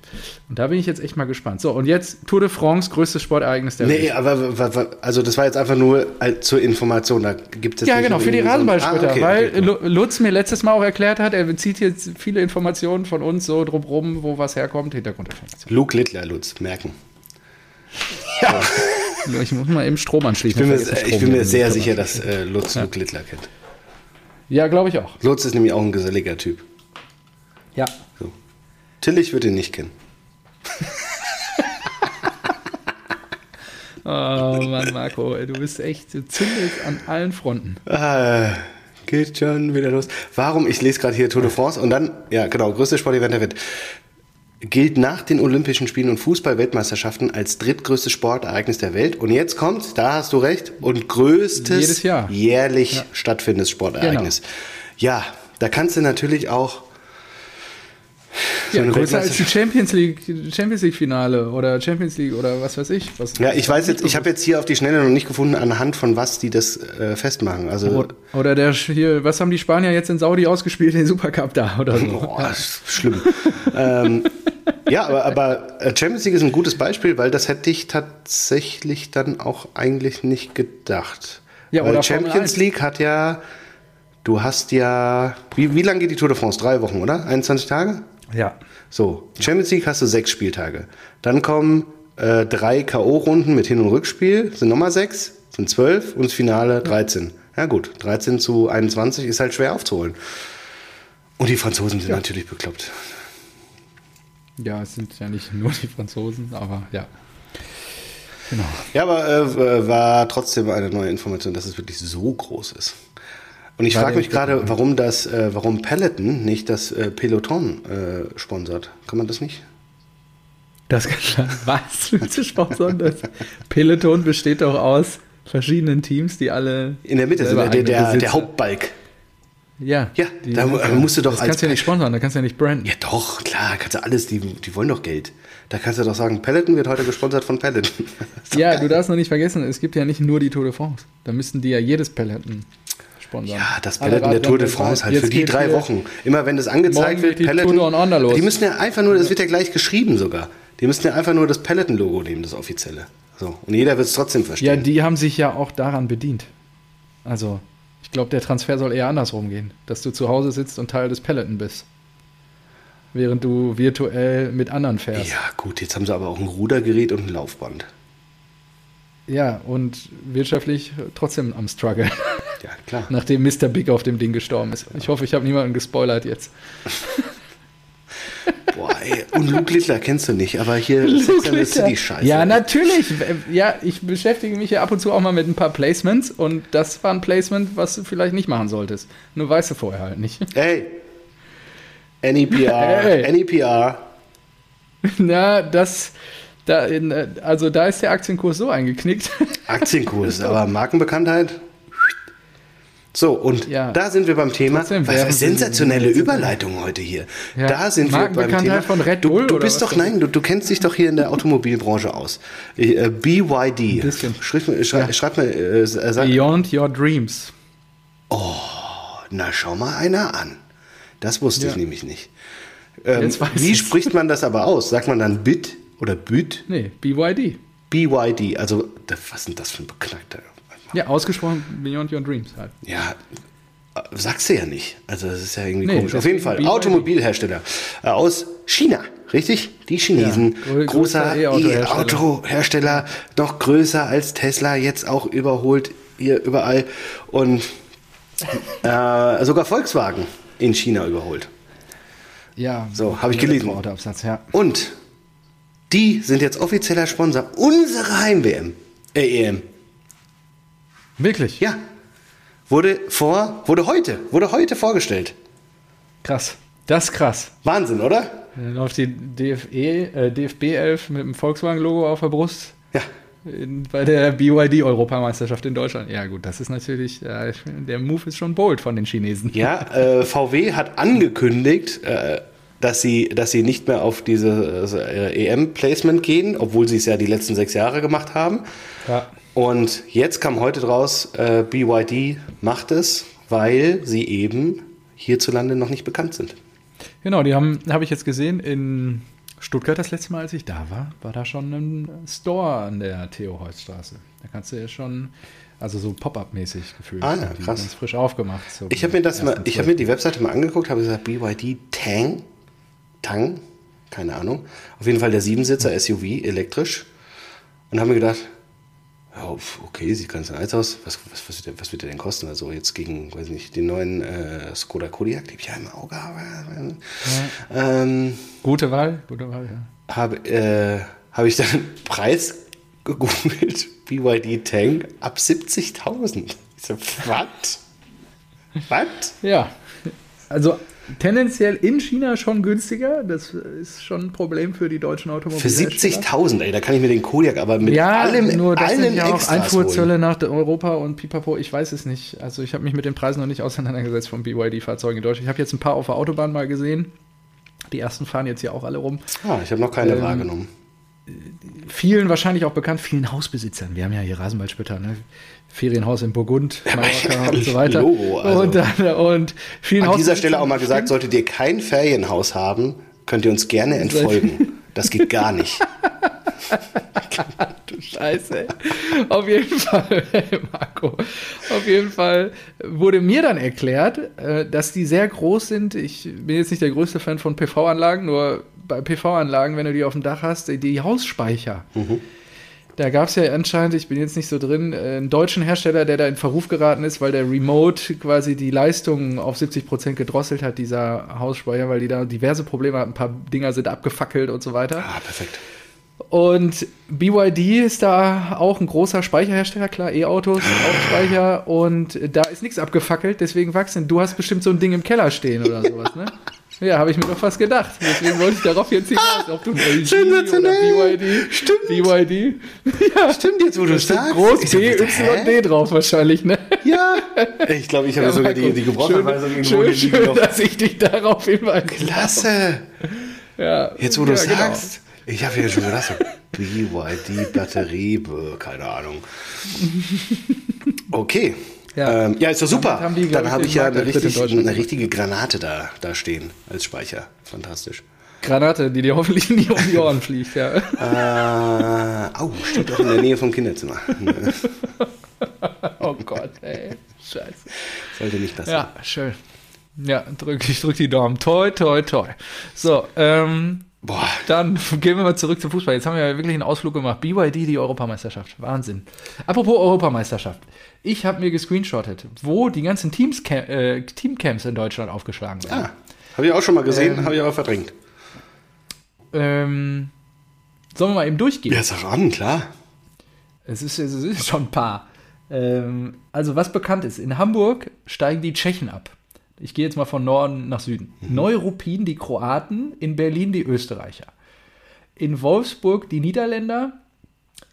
Und da bin ich jetzt echt mal gespannt. So, und jetzt Tour de France, größtes Sportereignis der Nee, Welt. aber wa- wa- also das war jetzt einfach nur äh, zur Information. Da gibt es Ja, genau, für die Rasenballspötter, Ah, okay, weil okay. Lu- Lutz mir letztes Mal auch erklärt hat, er bezieht jetzt viele Informationen von uns so drumrum, wo was herkommt, Hintergrundinformationen. Luke Littler, Lutz, merken. Ich muss mal eben Strom anschließen. Ich bin mir, vergessen, ich Strom bin mir sehr sicher, dass äh, Lutz Luke Littler kennt. Ja, glaube ich auch. Lutz ist nämlich auch ein geselliger Typ. Ja. So. Tillich wird ihn nicht kennen. Oh Mann, Marco, ey, du bist echt, du zündest an allen Fronten. Ah, geht schon wieder los. Warum? Ich lese gerade hier Tour de France und dann, ja genau, größtes Sportevent der Welt. Gilt nach den Olympischen Spielen und Fußball-Weltmeisterschaften als drittgrößtes Sportereignis der Welt. Und jetzt kommt, da hast du recht, und größtes Jedes Jahr. jährlich stattfindendes Sportereignis. Ja, da kannst du natürlich auch so Ja, eine größer als die Champions League, Champions League Finale oder Champions League oder was weiß ich. Was, Ja, ich weiß jetzt, ich habe jetzt hier auf die Schnelle noch nicht gefunden, anhand von was die das äh, festmachen. Also, Oder, der hier, was haben die Spanier jetzt in Saudi ausgespielt, den Supercup da oder so? Boah, ist schlimm. ähm, ja, aber, aber äh, Champions League ist ein gutes Beispiel, weil das hätte ich tatsächlich dann auch eigentlich nicht gedacht. Ja, weil oder Champions 1. League hat ja, du hast ja, wie, wie lange geht die Tour de France? Drei Wochen, oder? 21 Tage? Ja. So, Champions League hast du sechs Spieltage. Dann kommen äh, drei K.O.-Runden mit Hin- und Rückspiel, sind nochmal sechs, sind zwölf und das Finale 13. Ja gut, 13 zu 21 ist halt schwer aufzuholen. Und die Franzosen sind natürlich bekloppt. Ja, es sind ja nicht nur die Franzosen, aber ja. Genau. Ja, aber äh, war trotzdem eine neue Information, dass es wirklich so groß ist. Und ich frage mich gerade, warum das, äh, warum Peloton nicht das äh, Peloton äh, sponsert. Kann man das nicht? Das kann Was willst du sponsern? Das Peloton besteht doch aus verschiedenen Teams, die alle In der Mitte, sind der, der, der Hauptbalk. Ja. Ja, da musst du doch Das als kannst du ja nicht sponsern, da kannst du ja nicht branden. Ja, doch, klar, kannst du alles, die, die wollen doch Geld. Da kannst du doch sagen, Peloton wird heute gesponsert von Peloton. Ja, du darfst noch nicht vergessen, es gibt ja nicht nur die Tour de France. Da müssten die ja jedes Peloton sponsern. Ja, das Alle Peloton der Tour de France halt für die drei Wochen. Immer wenn das angezeigt wird, geht die. Die müssen ja einfach nur, das wird ja gleich geschrieben sogar. Die müssen ja einfach nur das Peloton-Logo nehmen, das offizielle. So. Und jeder wird es trotzdem Ja, verstehen. die haben sich ja auch daran bedient. Also, ich glaube, der Transfer soll eher andersrum gehen. Dass du zu Hause sitzt und Teil des Peloton bist. Während du virtuell mit anderen fährst. Ja, gut, jetzt haben sie aber auch ein Rudergerät und ein Laufband. Ja, und wirtschaftlich trotzdem am Struggle. Ja, klar. Nachdem Mr. Big auf dem Ding gestorben ist. Ich hoffe, ich habe niemanden gespoilert jetzt. Boah, ey, und Luke Littler kennst du nicht, aber hier and the City Scheiße. Ja, natürlich. Ja, ich beschäftige mich ja ab und zu auch mal mit ein paar Placements und das war ein Placement, was du vielleicht nicht machen solltest. Nur weißt du vorher halt nicht. Hey. NEPR, Hey. NEPR. Na, das, da in, also da ist der Aktienkurs so eingeknickt. Aktienkurs, aber Markenbekanntheit. So, und Ja. da sind wir beim Thema. Was Sie- sensationelle Überleitung heute hier. Ja. Da sind wir beim Thema. von Red du, Bull du oder bist doch, denn? nein, du, du kennst dich doch hier in der Automobilbranche aus. Äh, BYD. Schreib, mir- schrei, Ja. schreib mir, äh, sag, Beyond Your Dreams. na schau mal einer an. Das wusste ich nämlich nicht. Ähm, wie ich's. spricht man das aber aus? Sagt man dann BIT oder BIT? Nee, BYD. BYD. Also, was sind das für ein Beknackter? Ja, ausgesprochen Beyond Your Dreams halt. Ja, sagst du ja nicht. Also das ist ja irgendwie Nee, komisch. Auf jeden Fall. Automobilhersteller äh, aus China, richtig? Die Chinesen, Ja, großer E-Auto-Hersteller. E-Auto-Hersteller, noch größer als Tesla, jetzt auch überholt hier überall und äh, sogar Volkswagen in China überholt. Ja. So, hab ich gelesen. Autoabsatz, ja. Und die sind jetzt offizieller Sponsor unserer Heim-WM, äh, EM. Wirklich? Ja, wurde vor, wurde heute, wurde heute vorgestellt. Krass. Das ist krass. Wahnsinn, oder? Dann läuft die DFE, äh, DFB 11 mit dem Volkswagen-Logo auf der Brust Ja. in, bei der BYD-Europameisterschaft in Deutschland. Ja, gut, das ist natürlich, äh, der Move ist schon bold von den Chinesen. Ja, äh, VW hat angekündigt, äh, dass sie, dass sie nicht mehr auf dieses äh, EM-Placement gehen, obwohl sie es ja die letzten sechs Jahre gemacht haben. Ja. Und jetzt kam heute draus, äh, BYD macht es, weil sie eben hierzulande noch nicht bekannt sind. Genau, die haben, habe ich jetzt gesehen, in Stuttgart das letzte Mal, als ich da war, war da schon ein Store an der Theo-Holz-Straße. Da kannst du ja schon, also so Pop-up-mäßig gefühlt. Ah, ja, krass. Ganz frisch aufgemacht. so Ich habe mir das am mal, 1.12.. ich habe mir die Webseite mal angeguckt, habe gesagt, BYD Tang, Tang, keine Ahnung. Auf jeden Fall der Siebensitzer SUV, elektrisch. Und habe mir gedacht, ja, okay, sieht ganz nice aus. Was, was, was, wird der, was wird der denn kosten? Also jetzt gegen, weiß nicht, den neuen äh, Skoda Kodiaq, den ich ja im Auge habe. Ähm, Gute Wahl, gute Wahl, ja. habe äh, habe ich dann Preis gegoogelt, BYD Tang, ab 70.000. Ich so, was? Was? Ja, also tendenziell in China schon günstiger. Das ist schon ein Problem für die deutschen Für Automobilhersteller. 70.000, ey, da kann ich mir den Kodiak aber mit Ja, allem, nur das allen sind ja auch Einfuhrzölle holen. nach Europa und Pipapo, ich weiß es nicht. Also ich habe mich mit den Preisen noch nicht auseinandergesetzt von BYD-Fahrzeugen in Deutschland. Ich habe jetzt ein paar auf der Autobahn mal gesehen. Die ersten fahren jetzt hier auch alle rum. Ah, ich habe noch keine Ähm, wahrgenommen. Vielen wahrscheinlich auch bekannt, vielen Hausbesitzern. Wir haben ja hier Rasenwaldspötter, ne? Ferienhaus in Burgund, Mallorca und so weiter. Logo, also. und, dann, und vielen An dieser Stelle auch mal gesagt, solltet ihr kein Ferienhaus haben, könnt ihr uns gerne entfolgen. Das geht gar nicht. Du Scheiße. Auf jeden Fall, Marco, auf jeden Fall wurde mir dann erklärt, äh, dass die sehr groß sind. Ich bin jetzt nicht der größte Fan von PV-Anlagen, nur bei PV-Anlagen, wenn du die auf dem Dach hast, die- Hausspeicher. Da gab es ja anscheinend, ich bin jetzt nicht so drin, äh, einen deutschen Hersteller, der da in Verruf geraten ist, weil der Remote quasi die Leistung auf 70% gedrosselt hat, dieser Hausspeicher, weil die da diverse Probleme hatten. Ein paar Dinger sind abgefackelt und so weiter. Ah, perfekt. Und BYD ist da auch ein großer Speicherhersteller, klar, E-Autos, auch Speicher und da ist nichts abgefackelt, deswegen wachsen. Du hast bestimmt so ein Ding im Keller stehen oder sowas, ne? Ja, habe ich mir doch fast gedacht. Deswegen wollte ich darauf jetzt hinaus, ob du ein LG Sensationell. oder BYD. Stimmt. BYD. Ja, Stimmt jetzt, wo du sagst. groß B, Y, D drauf wahrscheinlich, ne? Ja. Ich glaube, ich habe Ja, sogar die, die Gebrauchsanweisung schön, irgendwo schön, hier schön, noch. dass ich dich darauf hinweise. Klasse. Ja, Jetzt, wo du ja, genau. sagst. Ich habe ja schon gedacht, so BYD Batterie, bäh, keine Ahnung. Okay. Ja. Ähm, ja ist doch super. Haben die, Dann habe ich ja eine, richtig, eine richtige Granate da, da stehen als Speicher. Fantastisch. Granate, die dir hoffentlich nie um die Ohren fliegt, ja. Äh, au, steht doch in der Nähe vom Kinderzimmer. Oh Gott, ey. Scheiße. Sollte nicht passieren. Ja, schön. Ja, drück, ich drück die Daumen. Toi, toi, toi. So, ähm, Boah, dann gehen wir mal zurück zum Fußball. Jetzt haben wir ja wirklich einen Ausflug gemacht. BYD, die Europameisterschaft. Wahnsinn. Apropos Europameisterschaft. Ich habe mir gescreenshottet, wo die ganzen Teams, äh, Teamcamps in Deutschland aufgeschlagen werden. ah, habe ich auch schon mal gesehen, Ähm, habe ich aber verdrängt. Ähm, sollen wir mal eben durchgehen? Ja, sag an, klar. Es ist, es ist schon ein paar. Ähm, also, was bekannt ist, in Hamburg steigen die Tschechen ab. Ich gehe jetzt mal von Norden nach Süden. Neuruppin die Kroaten, in Berlin die Österreicher. In Wolfsburg die Niederländer,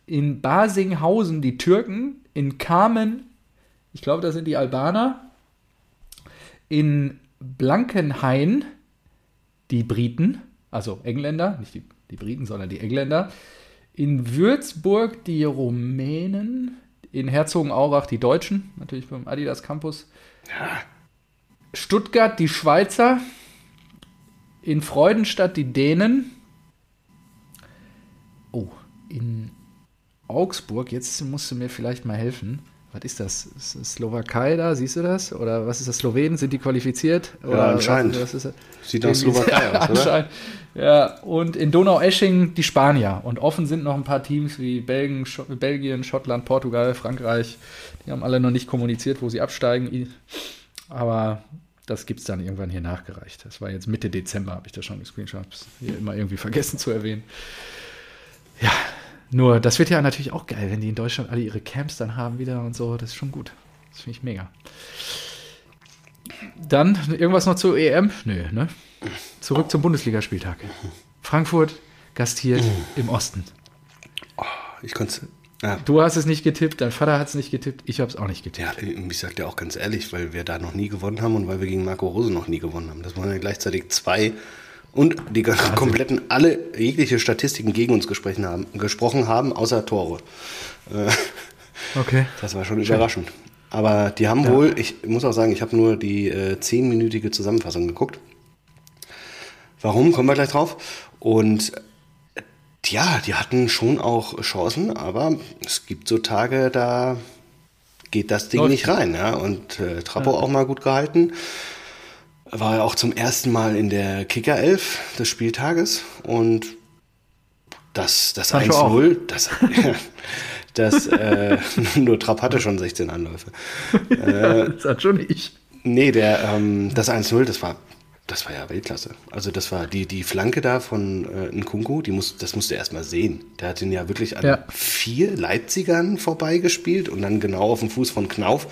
in Basinghausen die Türken, in Kamen, ich glaube, das sind die Albaner, in Blankenhain die Briten, also Engländer, nicht die, die Briten, sondern die Engländer, in Würzburg die Rumänen, in Herzogenaurach die Deutschen, natürlich beim Adidas Campus. Stuttgart die Schweizer, in Freudenstadt die Dänen. Oh, in Augsburg, jetzt musst du mir vielleicht mal helfen. Was ist das? Ist das Slowakei da? Siehst du das? Oder was ist das? Slowenen? Sind die qualifiziert? Oder anscheinend. Was, was? Sieht nach Slowakei aus, oder? Anscheinend. Ja, und in Donaueschingen die Spanier. Und offen sind noch ein paar Teams wie Belgien, Scho Belgien, Schottland, Portugal, Frankreich. Die haben alle noch nicht kommuniziert, wo sie absteigen. Aber das gibt es dann irgendwann hier nachgereicht. Das war jetzt Mitte Dezember, habe ich das schon gescreenshot. Hab's Hier immer irgendwie vergessen zu erwähnen. Ja, nur das wird ja natürlich auch geil, wenn die in Deutschland alle ihre Camps dann haben wieder und so. Das ist schon gut. Das finde ich mega. Dann irgendwas noch zur EM? Nö, ne? Zurück zum Bundesligaspieltag. Frankfurt gastiert im Osten. Ich konnte ja, Du hast es nicht getippt, dein Vater hat es nicht getippt, ich habe es auch nicht getippt. ja, ich sag dir auch ganz ehrlich, weil wir da noch nie gewonnen haben und weil wir gegen Marco Rose noch nie gewonnen haben. Das waren ja gleichzeitig zwei und die ganzen kompletten, alle jegliche Statistiken gegen uns gesprochen haben, gesprochen haben außer Tore. Okay. Das war schon überraschend. Aber die haben wohl, ich muss auch sagen, ich habe nur die äh, zehnminütige Zusammenfassung geguckt. Warum, kommen wir gleich drauf. Und äh, ja, die hatten schon auch Chancen, aber es gibt so Tage, da geht das Ding Läuft nicht rein. Ja? Und äh, Trappo auch mal gut gehalten. War ja auch zum ersten Mal in der Kicker-Elf des Spieltages. Und das, das Sancho auch. 1-0, das, das äh, nur Trapp hatte schon 16 Anläufe. das hat schon ich. Nee, der, ähm, das 1-0, das war, das war ja Weltklasse. Also das war die, die Flanke da von äh, Nkunku, die muss, das musst du erst mal sehen. Der hat ihn ja wirklich an Ja. vier Leipzigern vorbeigespielt und dann genau auf dem Fuß von Knauf,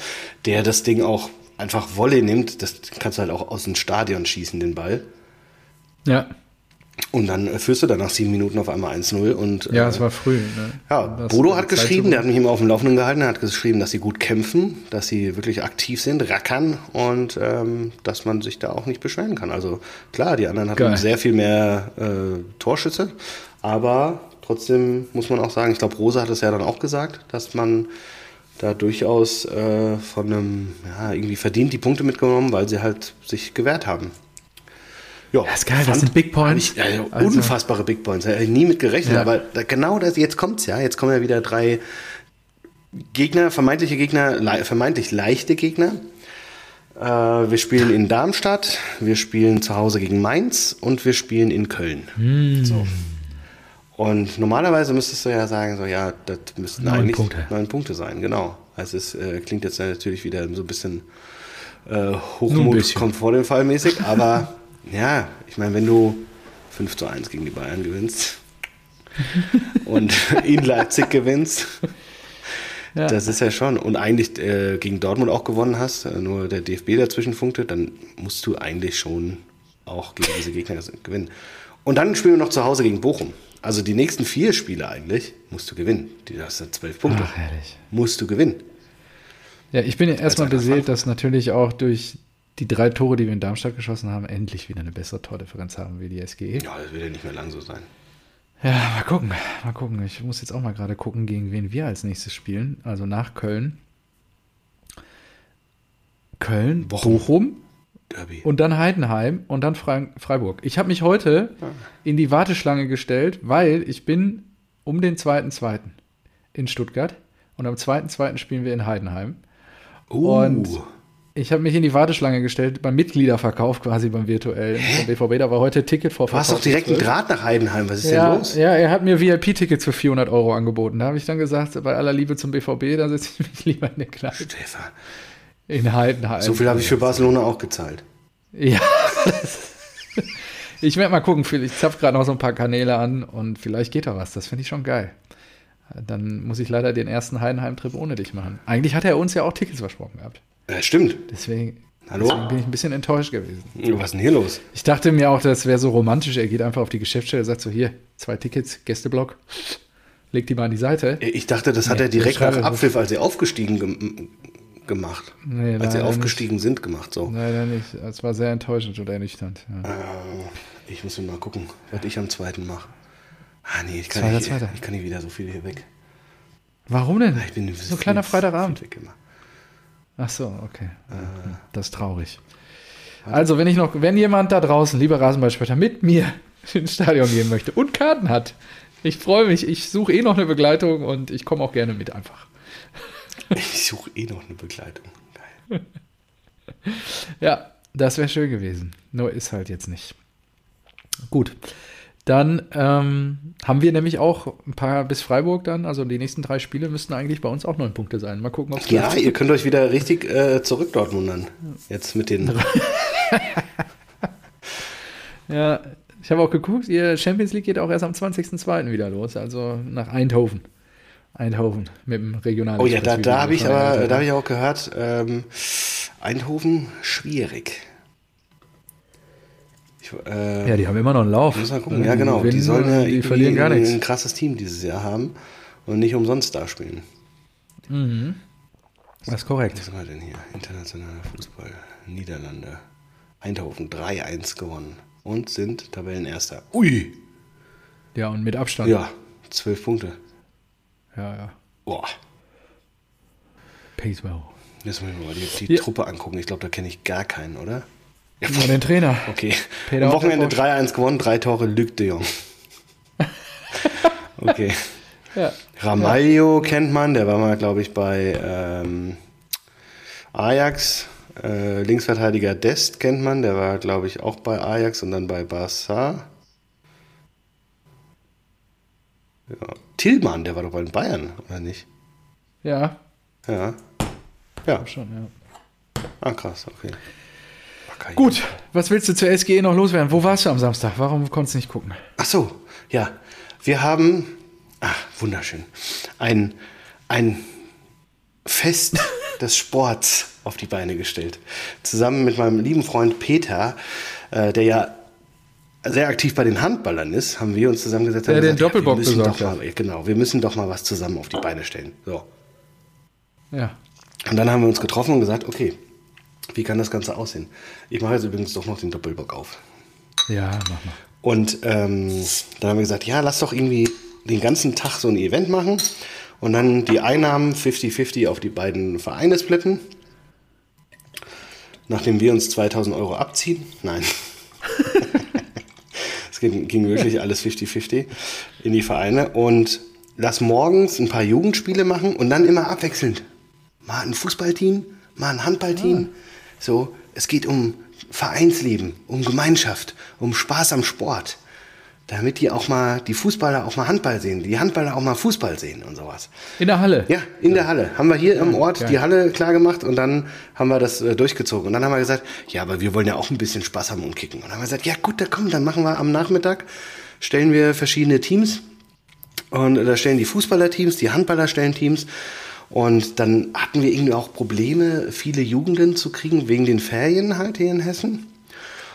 der das Ding auch einfach Volley nimmt. Das kannst du halt auch aus dem Stadion schießen, den Ball. Ja, Und dann äh, führst du dann nach sieben Minuten auf einmal 1-0 und ja, äh, es war früh. Ne? ja, Bodo hat geschrieben, der hat mich immer auf dem Laufenden gehalten, er hat geschrieben, dass sie gut kämpfen, dass sie wirklich aktiv sind, rackern und ähm, dass man sich da auch nicht beschweren kann. Also klar, die anderen hatten Geil. sehr viel mehr äh, Torschüsse, aber trotzdem muss man auch sagen, ich glaube, Rosa hat es ja dann auch gesagt, dass man da durchaus äh, von einem, ja, irgendwie verdient die Punkte mitgenommen, weil sie halt sich gewehrt haben. Ja, Das ist geil, das sind Big Points. Ich, ja, Also- unfassbare Big Points. Da hätte ich nie mit gerechnet, Ja. aber da, genau das, jetzt kommt's ja. Jetzt kommen ja wieder drei Gegner, vermeintliche Gegner, le vermeintlich leichte Gegner. Äh, wir spielen in Darmstadt, wir spielen zu Hause gegen Mainz und wir spielen in Köln. Hm. So. Und normalerweise müsstest du ja sagen, so ja, das müssten Neun eigentlich Punkte. neun Punkte sein, genau. Also es äh, klingt jetzt natürlich wieder so ein bisschen äh, Hochmut kommt vor dem Fall mäßig, aber ja, ich meine, wenn du 5 zu 1 gegen die Bayern gewinnst und in Leipzig gewinnst, Ja. das ist ja schon. Und eigentlich äh, gegen Dortmund auch gewonnen hast, äh, nur der DFB dazwischen funkte, dann musst du eigentlich schon auch gegen diese Gegner gewinnen. Und dann spielen wir noch zu Hause gegen Bochum. Also die nächsten vier Spiele eigentlich musst du gewinnen. Die hast du zwölf Punkte. Ach, herrlich. Musst du gewinnen. Ja, ich bin ja erstmal beseelt, dass natürlich auch durch die drei Tore, die wir in Darmstadt geschossen haben, endlich wieder eine bessere Tordifferenz haben wie die SGE. Ja, das wird ja nicht mehr lang so sein. Ja, mal gucken, mal gucken. Ich muss jetzt auch mal gerade gucken, gegen wen wir als nächstes spielen. Also nach Köln. Köln, Bochum. Bochum, Derby. und dann Heidenheim und dann Fre Freiburg. Ich habe mich heute in die Warteschlange gestellt, weil ich bin um den 2.2. in Stuttgart und am 2.2. spielen wir in Heidenheim. Uh, und Ich habe mich in die Warteschlange gestellt beim Mitgliederverkauf quasi beim virtuellen BVB. Da war heute Ticket vor du hast doch direkt einen Draht nach Heidenheim. Was ist ja, denn los? ja, er hat mir VIP-Tickets für 400 Euro angeboten. Da habe ich dann gesagt, bei aller Liebe zum BVB, da setze ich mich lieber in der Kneipe Stefan, in Heidenheim. so viel habe ich für Barcelona auch gezahlt. Ja. ich werde mal gucken, ich zapfe gerade noch so ein paar Kanäle an und vielleicht geht da was. Das finde ich schon geil. Dann muss ich leider den ersten Heidenheim-Trip ohne dich machen. Eigentlich hat er uns ja auch Tickets versprochen gehabt. Ja, stimmt. Deswegen, Hallo? deswegen bin ich ein bisschen enttäuscht gewesen. Was ist denn hier los? Ich dachte mir auch, das wäre so romantisch. Er geht einfach auf die Geschäftsstelle, sagt so: Hier, zwei Tickets, Gästeblock, legt die mal an die Seite. Ich dachte, das hat Nee, er direkt nach das- Abpfiff, als sie aufgestiegen gem gemacht. Nee, als sie aufgestiegen sind, gemacht. So. Leider nicht. Es war sehr enttäuschend und ernüchternd. Ja. Äh, ich muss mal gucken, was ich am zweiten mache. Ah, nee, ich kann, Zweiter, nicht, zweiter. ich kann nicht wieder so viel hier weg. Warum denn? Ich bin so ein kleiner Freitagabend. weg immer. Ach so, okay. Das ist traurig. Also, wenn ich noch, wenn jemand da draußen, lieber Rasenballspötter, mit mir ins Stadion gehen möchte und Karten hat, ich freue mich, ich suche eh noch eine Begleitung und ich komme auch gerne mit einfach. Ich suche eh noch eine Begleitung. Geil. Ja, das wäre schön gewesen. Nur ist halt jetzt nicht. Gut. Dann ähm, haben wir nämlich auch ein paar bis Freiburg dann, also die nächsten drei Spiele müssten eigentlich bei uns auch neun Punkte sein. Mal gucken, ob es Ja, ihr könnt euch wieder richtig äh, zurück Dortmundern. Jetzt mit den. Ja, ich habe auch geguckt, ihr Champions League geht auch erst am 20.02. wieder los, also nach Eindhoven. Eindhoven mit dem regionalen. Oh ja, da, da habe ich aber, da habe ich ich auch gehört, ähm, Eindhoven schwierig. Ich, äh, Ja, die haben immer noch einen Lauf. Muss mal gucken. Ja, genau. Die gewinnen, sollen ja die verlieren gar ein, nichts. ein krasses Team dieses Jahr haben und nicht umsonst da spielen. Das ist korrekt. Was haben wir denn hier? Internationaler Fußball. Niederlande. Eindhoven 3-1 gewonnen und sind Tabellenerster. Ui! Ja, und mit Abstand. Ja, 12 Punkte. ja. ja. Boah. Pacewell. Jetzt muss ich mir mal die, die Ja. Truppe angucken. Ich glaube, da kenne ich gar keinen, oder? Ja, Nur den Trainer. Okay. Peter Am Wochenende Otterbosch. 3-1 gewonnen, drei Tore Luc de Jong. Okay. Ja. Ramalho kennt man, der war mal, glaube ich, bei ähm, Ajax. Äh, Linksverteidiger Dest kennt man, der war, glaube ich, auch bei Ajax und dann bei Barca. Ja. Tillmann, der war doch bei den Bayern, oder nicht? Ja, Ja. Ja, schon, ja. ah, krass, okay. Okay. Gut, was willst du zur SGE noch loswerden? Wo warst du am Samstag? Warum konntest du nicht gucken? Ach so, ja. Wir haben, ach, wunderschön, ein, ein Fest des Sports auf die Beine gestellt. Zusammen mit meinem lieben Freund Peter, äh, der ja sehr aktiv bei den Handballern ist, haben wir uns zusammengesetzt. Der den gesagt, ja, Doppelbock wir müssen besorgt mal, Genau, wir müssen doch mal was zusammen auf die Beine stellen. So. Ja. Und dann haben wir uns getroffen und gesagt, okay, wie kann das Ganze aussehen? Ich mache jetzt übrigens doch noch den Doppelbock auf. Ja, mach mal. Und ähm, dann haben wir gesagt, ja, lass doch irgendwie den ganzen Tag so ein Event machen und dann die Einnahmen 50-50 auf die beiden Vereine splitten. Nachdem wir uns 2000 Euro abziehen. Nein. Es ging, ging wirklich alles 50-50 in die Vereine. Und lass morgens ein paar Jugendspiele machen und dann immer abwechselnd. Mal ein Fußballteam, mal ein Handballteam. So, es geht um Vereinsleben, um Gemeinschaft, um Spaß am Sport. Damit die auch mal, die Fußballer auch mal Handball sehen, die Handballer auch mal Fußball sehen und sowas. In der Halle. Ja, in der Halle. Haben wir hier im Ort geil. die Halle klar gemacht und dann haben wir das äh, durchgezogen. Und dann haben wir gesagt, ja, aber wir wollen ja auch ein bisschen Spaß haben und kicken. Und dann haben wir gesagt, ja gut, da komm, dann machen wir am Nachmittag, stellen wir verschiedene Teams. Und da stellen die Fußballerteams, die Handballer stellen Teams. Und dann hatten wir irgendwie auch Probleme, viele Jugenden zu kriegen, wegen den Ferien halt hier in Hessen.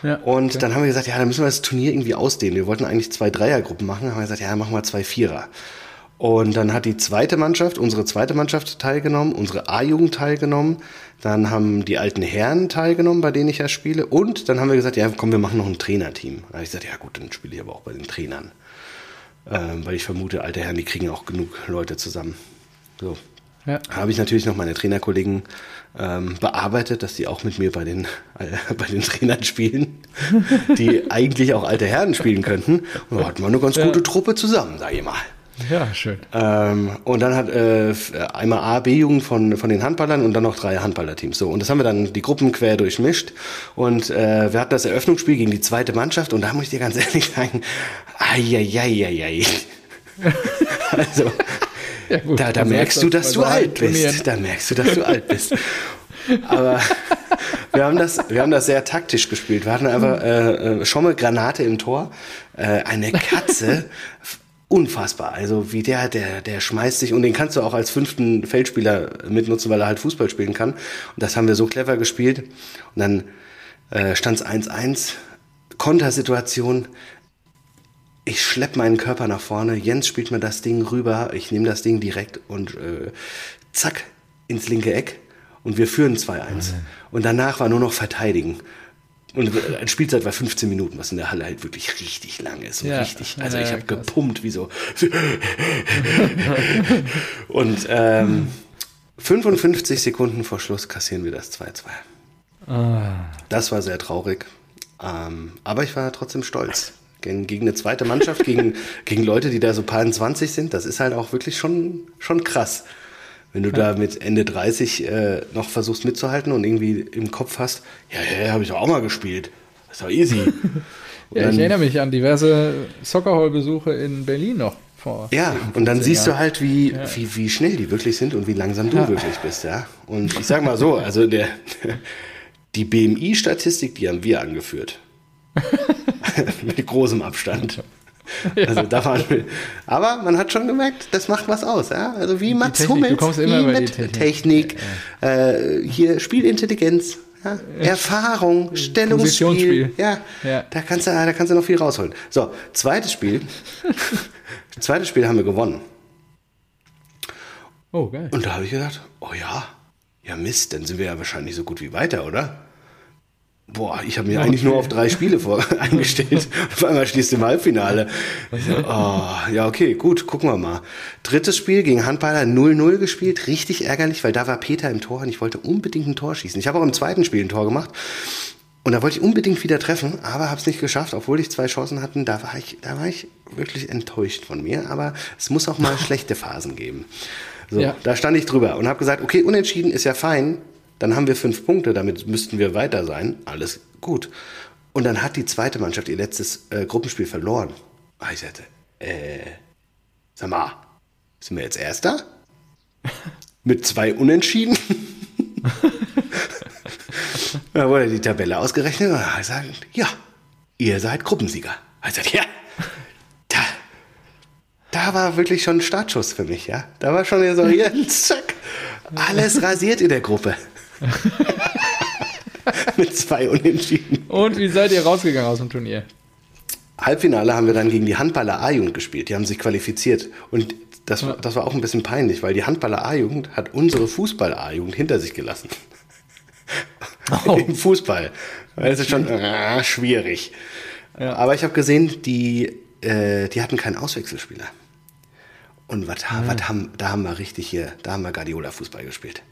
Ja, und okay. dann haben wir gesagt, ja, dann müssen wir das Turnier irgendwie ausdehnen. Wir wollten eigentlich zwei Dreiergruppen machen, haben wir gesagt, ja, machen wir zwei Vierer. Und dann hat die zweite Mannschaft, unsere zweite Mannschaft teilgenommen, unsere A-Jugend teilgenommen, dann haben die alten Herren teilgenommen, bei denen ich ja spiele. Und dann haben wir gesagt, ja, komm, wir machen noch ein Trainerteam. Da habe ich gesagt, ja gut, dann spiele ich aber auch bei den Trainern. Ähm, weil ich vermute, alte Herren, die kriegen auch genug Leute zusammen. So. Ja. Habe ich natürlich noch meine Trainerkollegen ähm, bearbeitet, dass die auch mit mir bei den, äh, bei den Trainern spielen, die eigentlich auch alte Herren spielen könnten. Und da hatten wir eine ganz ja. gute Truppe zusammen, sage ich mal. Ja, schön. Ähm, und dann hat äh, einmal A, B-Jugend von, von den Handballern und dann noch drei Handballerteams. So, und das haben wir dann die Gruppen quer durchmischt. Und äh, wir hatten das Eröffnungsspiel gegen die zweite Mannschaft und da muss ich dir ganz ehrlich sagen, ai, also, ja, gut, da, da merkst du, dass du alt bist. Da merkst du, dass du alt bist. Aber wir haben das, wir haben das sehr taktisch gespielt. Wir hatten einfach äh, äh Schomme Granate im Tor, äh, eine Katze unfassbar. Also wie der, der, der schmeißt sich und den kannst du auch als fünften Feldspieler mitnutzen, weil er halt Fußball spielen kann. Und das haben wir so clever gespielt. Und dann äh, stand es 1-1, Kontersituation. Ich schlepp meinen Körper nach vorne. Jens spielt mir das Ding rüber. Ich nehme das Ding direkt und äh, zack ins linke Eck. Und wir führen 2-1. Okay. Und danach war nur noch verteidigen. Und ein Spielzeit war 15 Minuten, was in der Halle halt wirklich richtig lang ist. Und ja. richtig, also ja, ich habe gepumpt wie so. und ähm, 55 Sekunden vor Schluss kassieren wir das 2-2. Ah. Das war sehr traurig. Ähm, aber ich war trotzdem stolz. Gegen, gegen eine zweite Mannschaft, gegen, gegen Leute, die da so paar 20 sind, das ist halt auch wirklich schon, schon krass. Wenn du ja. da mit Ende 30 äh, noch versuchst mitzuhalten und irgendwie im Kopf hast, ja, ja, ja habe ich auch mal gespielt. Das ist doch easy. ja, dann, ich erinnere mich an diverse Soccerhall-Besuche in Berlin noch. Vor ja, und dann siehst Jahren. du halt, wie, ja. wie, wie schnell die wirklich sind und wie langsam du wirklich bist, ja. Und ich sag mal so, also der, die BMI-Statistik, die haben wir angeführt. Mit großem Abstand. Also da waren wir. Aber man hat schon gemerkt, das macht was aus. Ja? Also wie Mats Technik, Hummels, wie mit Technik, Technik ja. äh, hier Spielintelligenz, ja? Erfahrung, Stellungsspiel. Ja, ja, Da, kannst du, da kannst du noch viel rausholen. So, zweites Spiel. zweites Spiel haben wir gewonnen. Oh, geil. Und da habe ich gedacht, oh ja, ja Mist, dann sind wir ja wahrscheinlich so gut wie weiter, oder? Boah, ich habe mir okay. eigentlich nur auf drei Spiele vor eingestellt. auf einmal stehst du im Halbfinale. Oh, ja, okay, gut, gucken wir mal. Drittes Spiel gegen Handballer 0-0 gespielt. Richtig ärgerlich, weil da war Peter im Tor und ich wollte unbedingt ein Tor schießen. Ich habe auch im zweiten Spiel ein Tor gemacht. Und da wollte ich unbedingt wieder treffen, aber habe es nicht geschafft, obwohl ich zwei Chancen hatte. Da war ich, da war ich wirklich enttäuscht von mir. Aber es muss auch mal schlechte Phasen geben. So, ja. da stand ich drüber und habe gesagt, okay, unentschieden ist ja fein. Dann haben wir fünf Punkte, damit müssten wir weiter sein. Alles gut. Und dann hat die zweite Mannschaft ihr letztes äh, Gruppenspiel verloren. Ah, ich sagte, äh, sag mal, sind wir jetzt Erster? Mit zwei Unentschieden? da wurde die Tabelle ausgerechnet und ich gesagt, ja, ihr seid Gruppensieger. Ich sagte, ja, da, da war wirklich schon ein Startschuss für mich, ja. Da war schon so, hier, zack, alles rasiert in der Gruppe. Mit zwei Unentschieden. Und wie seid ihr rausgegangen aus dem Turnier? Halbfinale haben wir dann gegen die Handballer A-Jugend gespielt. Die haben sich qualifiziert. Und das, ja. das war auch ein bisschen peinlich, weil die Handballer A-Jugend hat unsere Fußball A-Jugend hinter sich gelassen. Oh. Im Fußball. Das ist schon äh, schwierig. Ja. Aber ich habe gesehen, die, äh, die hatten keinen Auswechselspieler. Und was, ja. was haben, da haben wir richtig hier, da haben wir Guardiola Fußball gespielt.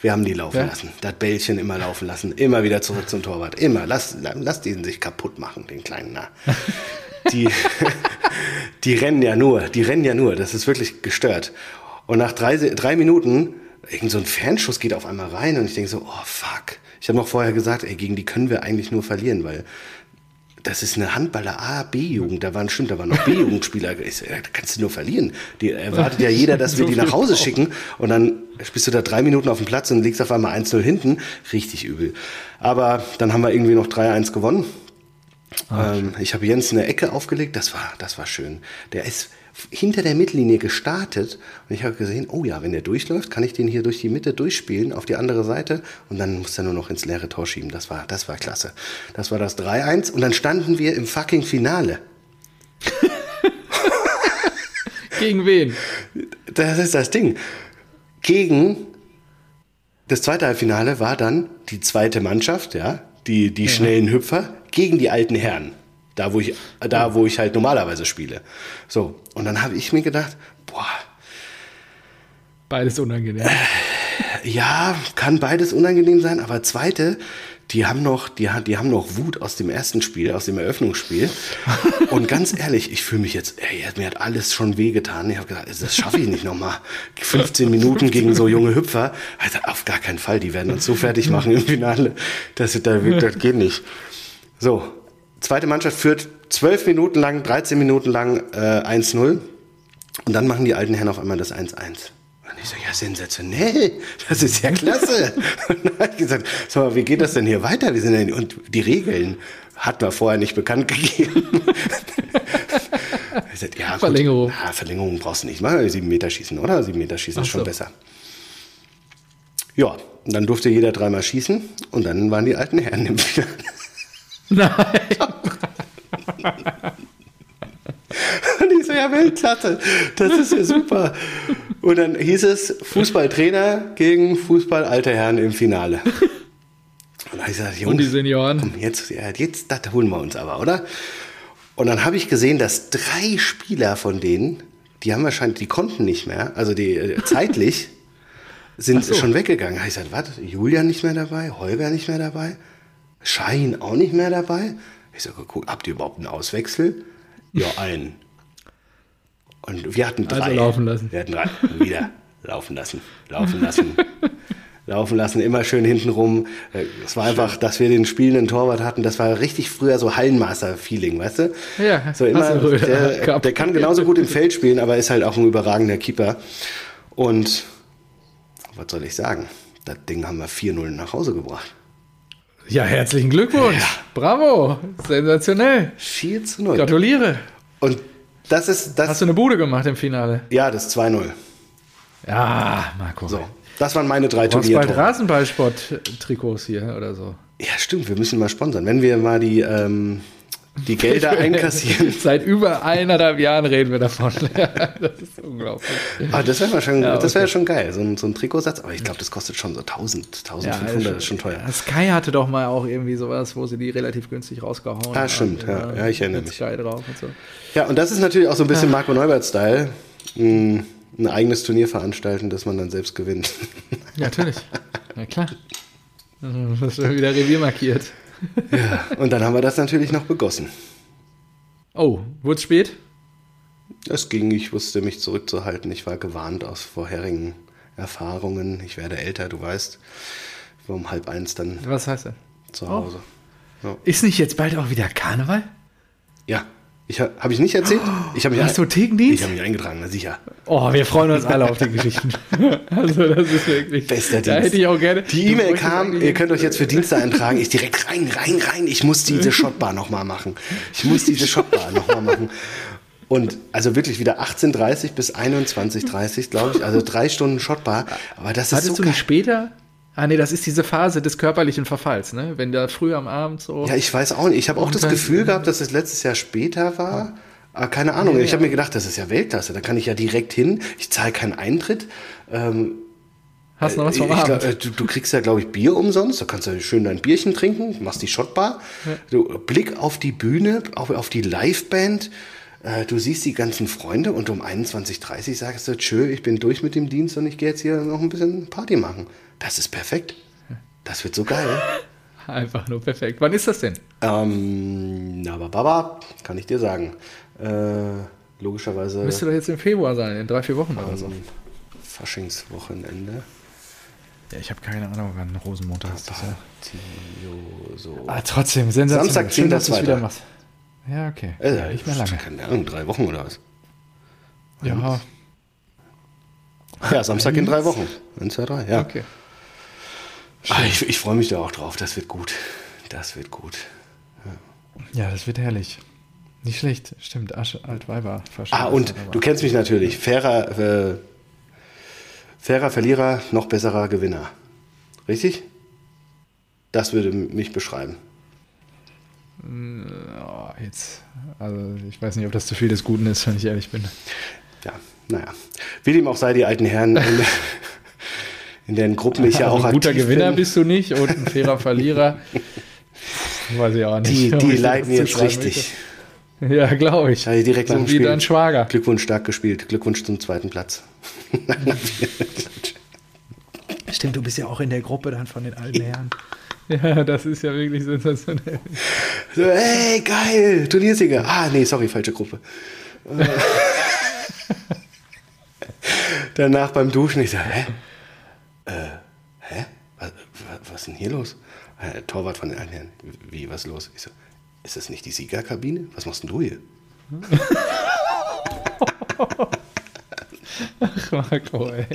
Wir haben die laufen ja. lassen. Das Bällchen immer laufen lassen. Immer wieder zurück zum Torwart. Immer. Lass, lass diesen sich kaputt machen, den kleinen Na. Die, die rennen ja nur. Die rennen ja nur. Das ist wirklich gestört. Und nach drei, drei Minuten, irgend so ein Fernschuss geht auf einmal rein und ich denke so, oh fuck. Ich habe noch vorher gesagt, ey, gegen die können wir eigentlich nur verlieren, weil das ist eine Handballer A, B-Jugend. Da waren, stimmt, da waren noch B-Jugendspieler. Da kannst du nur verlieren. Die erwartet ja jeder, dass wir die nach Hause schicken. Und dann bist du da drei Minuten auf dem Platz und liegst auf einmal 1-0 hinten. Richtig übel. Aber dann haben wir irgendwie noch 3-1 gewonnen. ähm, ich habe Jens eine Ecke aufgelegt, das war, das war schön. Der ist hinter der Mittellinie gestartet und ich habe gesehen, oh ja, wenn der durchläuft, kann ich den hier durch die Mitte durchspielen auf die andere Seite und dann muss er nur noch ins leere Tor schieben. Das war, das war klasse. Das war das 3-1 und dann standen wir im fucking Finale. Gegen wen? Das ist das Ding. Gegen das zweite Halbfinale war dann die zweite Mannschaft, ja, die, die schnellen Hüpfer, gegen die alten Herren. Da, wo ich, da, wo ich halt normalerweise spiele. So. Und dann habe ich mir gedacht, boah, Beides unangenehm. ja, kann beides unangenehm sein, aber zweite, die haben noch, die, die haben noch Wut aus dem ersten Spiel, aus dem Eröffnungsspiel. Und ganz ehrlich, ich fühle mich jetzt, ey, mir hat alles schon wehgetan. Ich habe gedacht, das schaffe ich nicht nochmal. 15 Minuten gegen so junge Hüpfer. Also auf gar keinen Fall, die werden uns so fertig machen im Finale. Das, das, das geht nicht. So, zweite Mannschaft führt 12 Minuten lang, 13 Minuten lang äh, 1-0. Und dann machen die alten Herren auf einmal das 1-1. Und ich so, ja, sensationell, das ist ja klasse. und dann habe ich gesagt, sag mal, wie geht das denn hier weiter? Wir sind denn, und die Regeln hat man vorher nicht bekannt gegeben. ich gesagt, ja, Verlängerung. Ja, Verlängerung brauchst du nicht. Mal sieben Meter schießen, oder? Sieben Meter schießen ist Ach schon so. besser. Ja, und dann durfte jeder dreimal schießen und dann waren die alten Herren im Finale. Nein. Und ich so, ja, Weltklasse, das ist ja super. Und dann hieß es Fußballtrainer gegen Fußball alter Herren im Finale. Und ich gesagt, Und die Jungs, Senioren. komm, jetzt, ja, jetzt, das holen wir uns aber, oder? Und dann habe ich gesehen, dass drei Spieler von denen, die haben wahrscheinlich, die konnten nicht mehr, also die äh, zeitlich, sind so. schon weggegangen. Da habe ich gesagt, was? Julian nicht mehr dabei, Holger nicht mehr dabei, Schein auch nicht mehr dabei. Ich sage, guck, habt ihr überhaupt einen Auswechsel? Ja, einen. Und wir hatten drei. Also laufen lassen. Wir hatten drei. Wieder laufen lassen, laufen lassen. laufen lassen, immer schön hintenrum. Äh, Es war einfach, dass wir den spielenden Torwart hatten, das war richtig früher so Hallenmaster-Feeling, weißt du? Ja, so immer, der, der kann genauso gut im Feld spielen, aber ist halt auch ein überragender Keeper. Und was soll ich sagen? Das Ding haben wir 4-0 nach Hause gebracht. Ja, herzlichen Glückwunsch. Bravo. Sensationell. 4 zu 0. Gratuliere. Und das ist das. Hast du eine Bude gemacht im Finale? ja, das 2-0. Ja, Marco. So. Das waren meine drei Du brauchst bald. Rasenballsport-Trikots hier oder so. Ja, stimmt, wir müssen mal sponsern. Wenn wir mal die, ähm, die Gelder einkassieren. Seit über eineinhalb Jahren reden wir davon. das ist unglaublich. Ah, das wäre schon, Ja, das okay. schon geil, so ein, so ein Trikotsatz. Aber ich glaube, das kostet schon so 1000, 1500, ist schon teuer. Ja, Sky hatte doch mal auch irgendwie sowas, wo sie die relativ günstig rausgehauen haben. Ah, stimmt, ja. Ja, ich erinnere mich. Sky drauf und so. Ja, und das ist natürlich auch so ein Ah. bisschen Marco Neubert-Style. Ein eigenes Turnier veranstalten, das man dann selbst gewinnt. Ja, natürlich. Na klar. Also, Das ist wieder Revier markiert. Ja, und dann haben wir das natürlich noch begossen. Oh, wurde spät? Es ging, ich wusste mich zurückzuhalten. Ich war gewarnt aus vorherigen Erfahrungen. Ich werde älter, du weißt. Ich war um halb eins dann Was heißt das? zu Hause. Ist nicht jetzt bald auch wieder Karneval? Ja, ich habe hab ich nicht erzählt. Ich habe mich, Hast du ein- Thekendienst? ich hab mich eingetragen, na sicher. Oh, wir freuen uns alle auf die Geschichten. also, das ist wirklich. Bester Da Dienst. hätte ich auch gerne. Die E-Mail kam, ihr könnt euch jetzt für Dienste eintragen. Ich direkt rein, rein, rein. Ich muss diese Shotbar nochmal machen. Ich muss diese Shotbar nochmal machen. Und also wirklich wieder 18.30 bis 21.30, glaube ich. Also drei Stunden Shotbar. Aber das ist Hattest so du nicht später? Ah, nee, das ist diese Phase des körperlichen Verfalls, ne? Wenn da früh am Abend so. Ja, ich weiß auch nicht. Ich habe auch das Gefühl gehabt, dass es letztes Jahr später war. Aber keine Ahnung. Ja, ich ja. habe mir gedacht, das ist ja Weltklasse. Da kann ich ja direkt hin. Ich zahle keinen Eintritt. Ähm, Hast noch was vom ich Abend? glaub, äh, du, du kriegst ja, glaube ich, Bier umsonst. Da kannst du schön dein Bierchen trinken, machst die Shotbar. Du, Blick auf die Bühne, auf, auf die Liveband. Äh, du siehst die ganzen Freunde und um 21.30 Uhr sagst du, tschö, ich bin durch mit dem Dienst und ich gehe jetzt hier noch ein bisschen Party machen. Das ist perfekt. Das wird so geil. Einfach nur perfekt. Wann ist das denn? ähm, na, aber Baba, kann ich dir sagen. Äh, logischerweise Müsste doch jetzt im Februar sein, in drei, vier Wochen oder so. Faschingswochenende. Ja, ich habe keine Ahnung, wann Rosenmontag ist. Das ja. So. Ah, trotzdem, sensationell. Samstag, Schön, dass du es 10.2.. wieder machst. Ja, okay. Äh, ja, nicht mehr lange. Keine Ahnung, drei Wochen oder was? Ja, Ja, Samstag in drei Wochen. 1, 2, 3, ja. okay. Ah, ich ich freue mich da auch drauf. Das wird gut. Das wird gut. Ja, das wird herrlich. Nicht schlecht, stimmt. Asche, Altweiber. Ah, und du kennst mich natürlich. Fairer, äh, fairer Verlierer, noch besserer Gewinner. Richtig? Das würde mich beschreiben. Oh, jetzt, also ich weiß nicht, ob das zu viel des Guten ist, wenn ich ehrlich bin. Ja, naja. Wie dem auch sei, die alten Herren, in, deren Gruppen ich ja Also auch ein guter Gewinner bin. bist du nicht und ein fairer Verlierer. Weiß ich auch nicht. Die, die das jetzt richtig. möchte. Ja, glaube ich. Ja, direkt nach so dem wie Spiel. dein Schwager. Glückwunsch, stark gespielt. Glückwunsch zum zweiten Platz. Stimmt, du bist ja auch in der Gruppe dann von den alten Herren. Ja, das ist ja wirklich sensationell. So, ey, geil, Turniersieger. Ah, nee, sorry, falsche Gruppe. Äh. Danach beim Duschen, ich so, hä? Äh, hä? Was, was, was ist denn hier los? Äh, Torwart von den Einherren. Wie, was ist los? Ich so, ist das nicht die Siegerkabine? Was machst denn du hier? Ach, Marco, ey.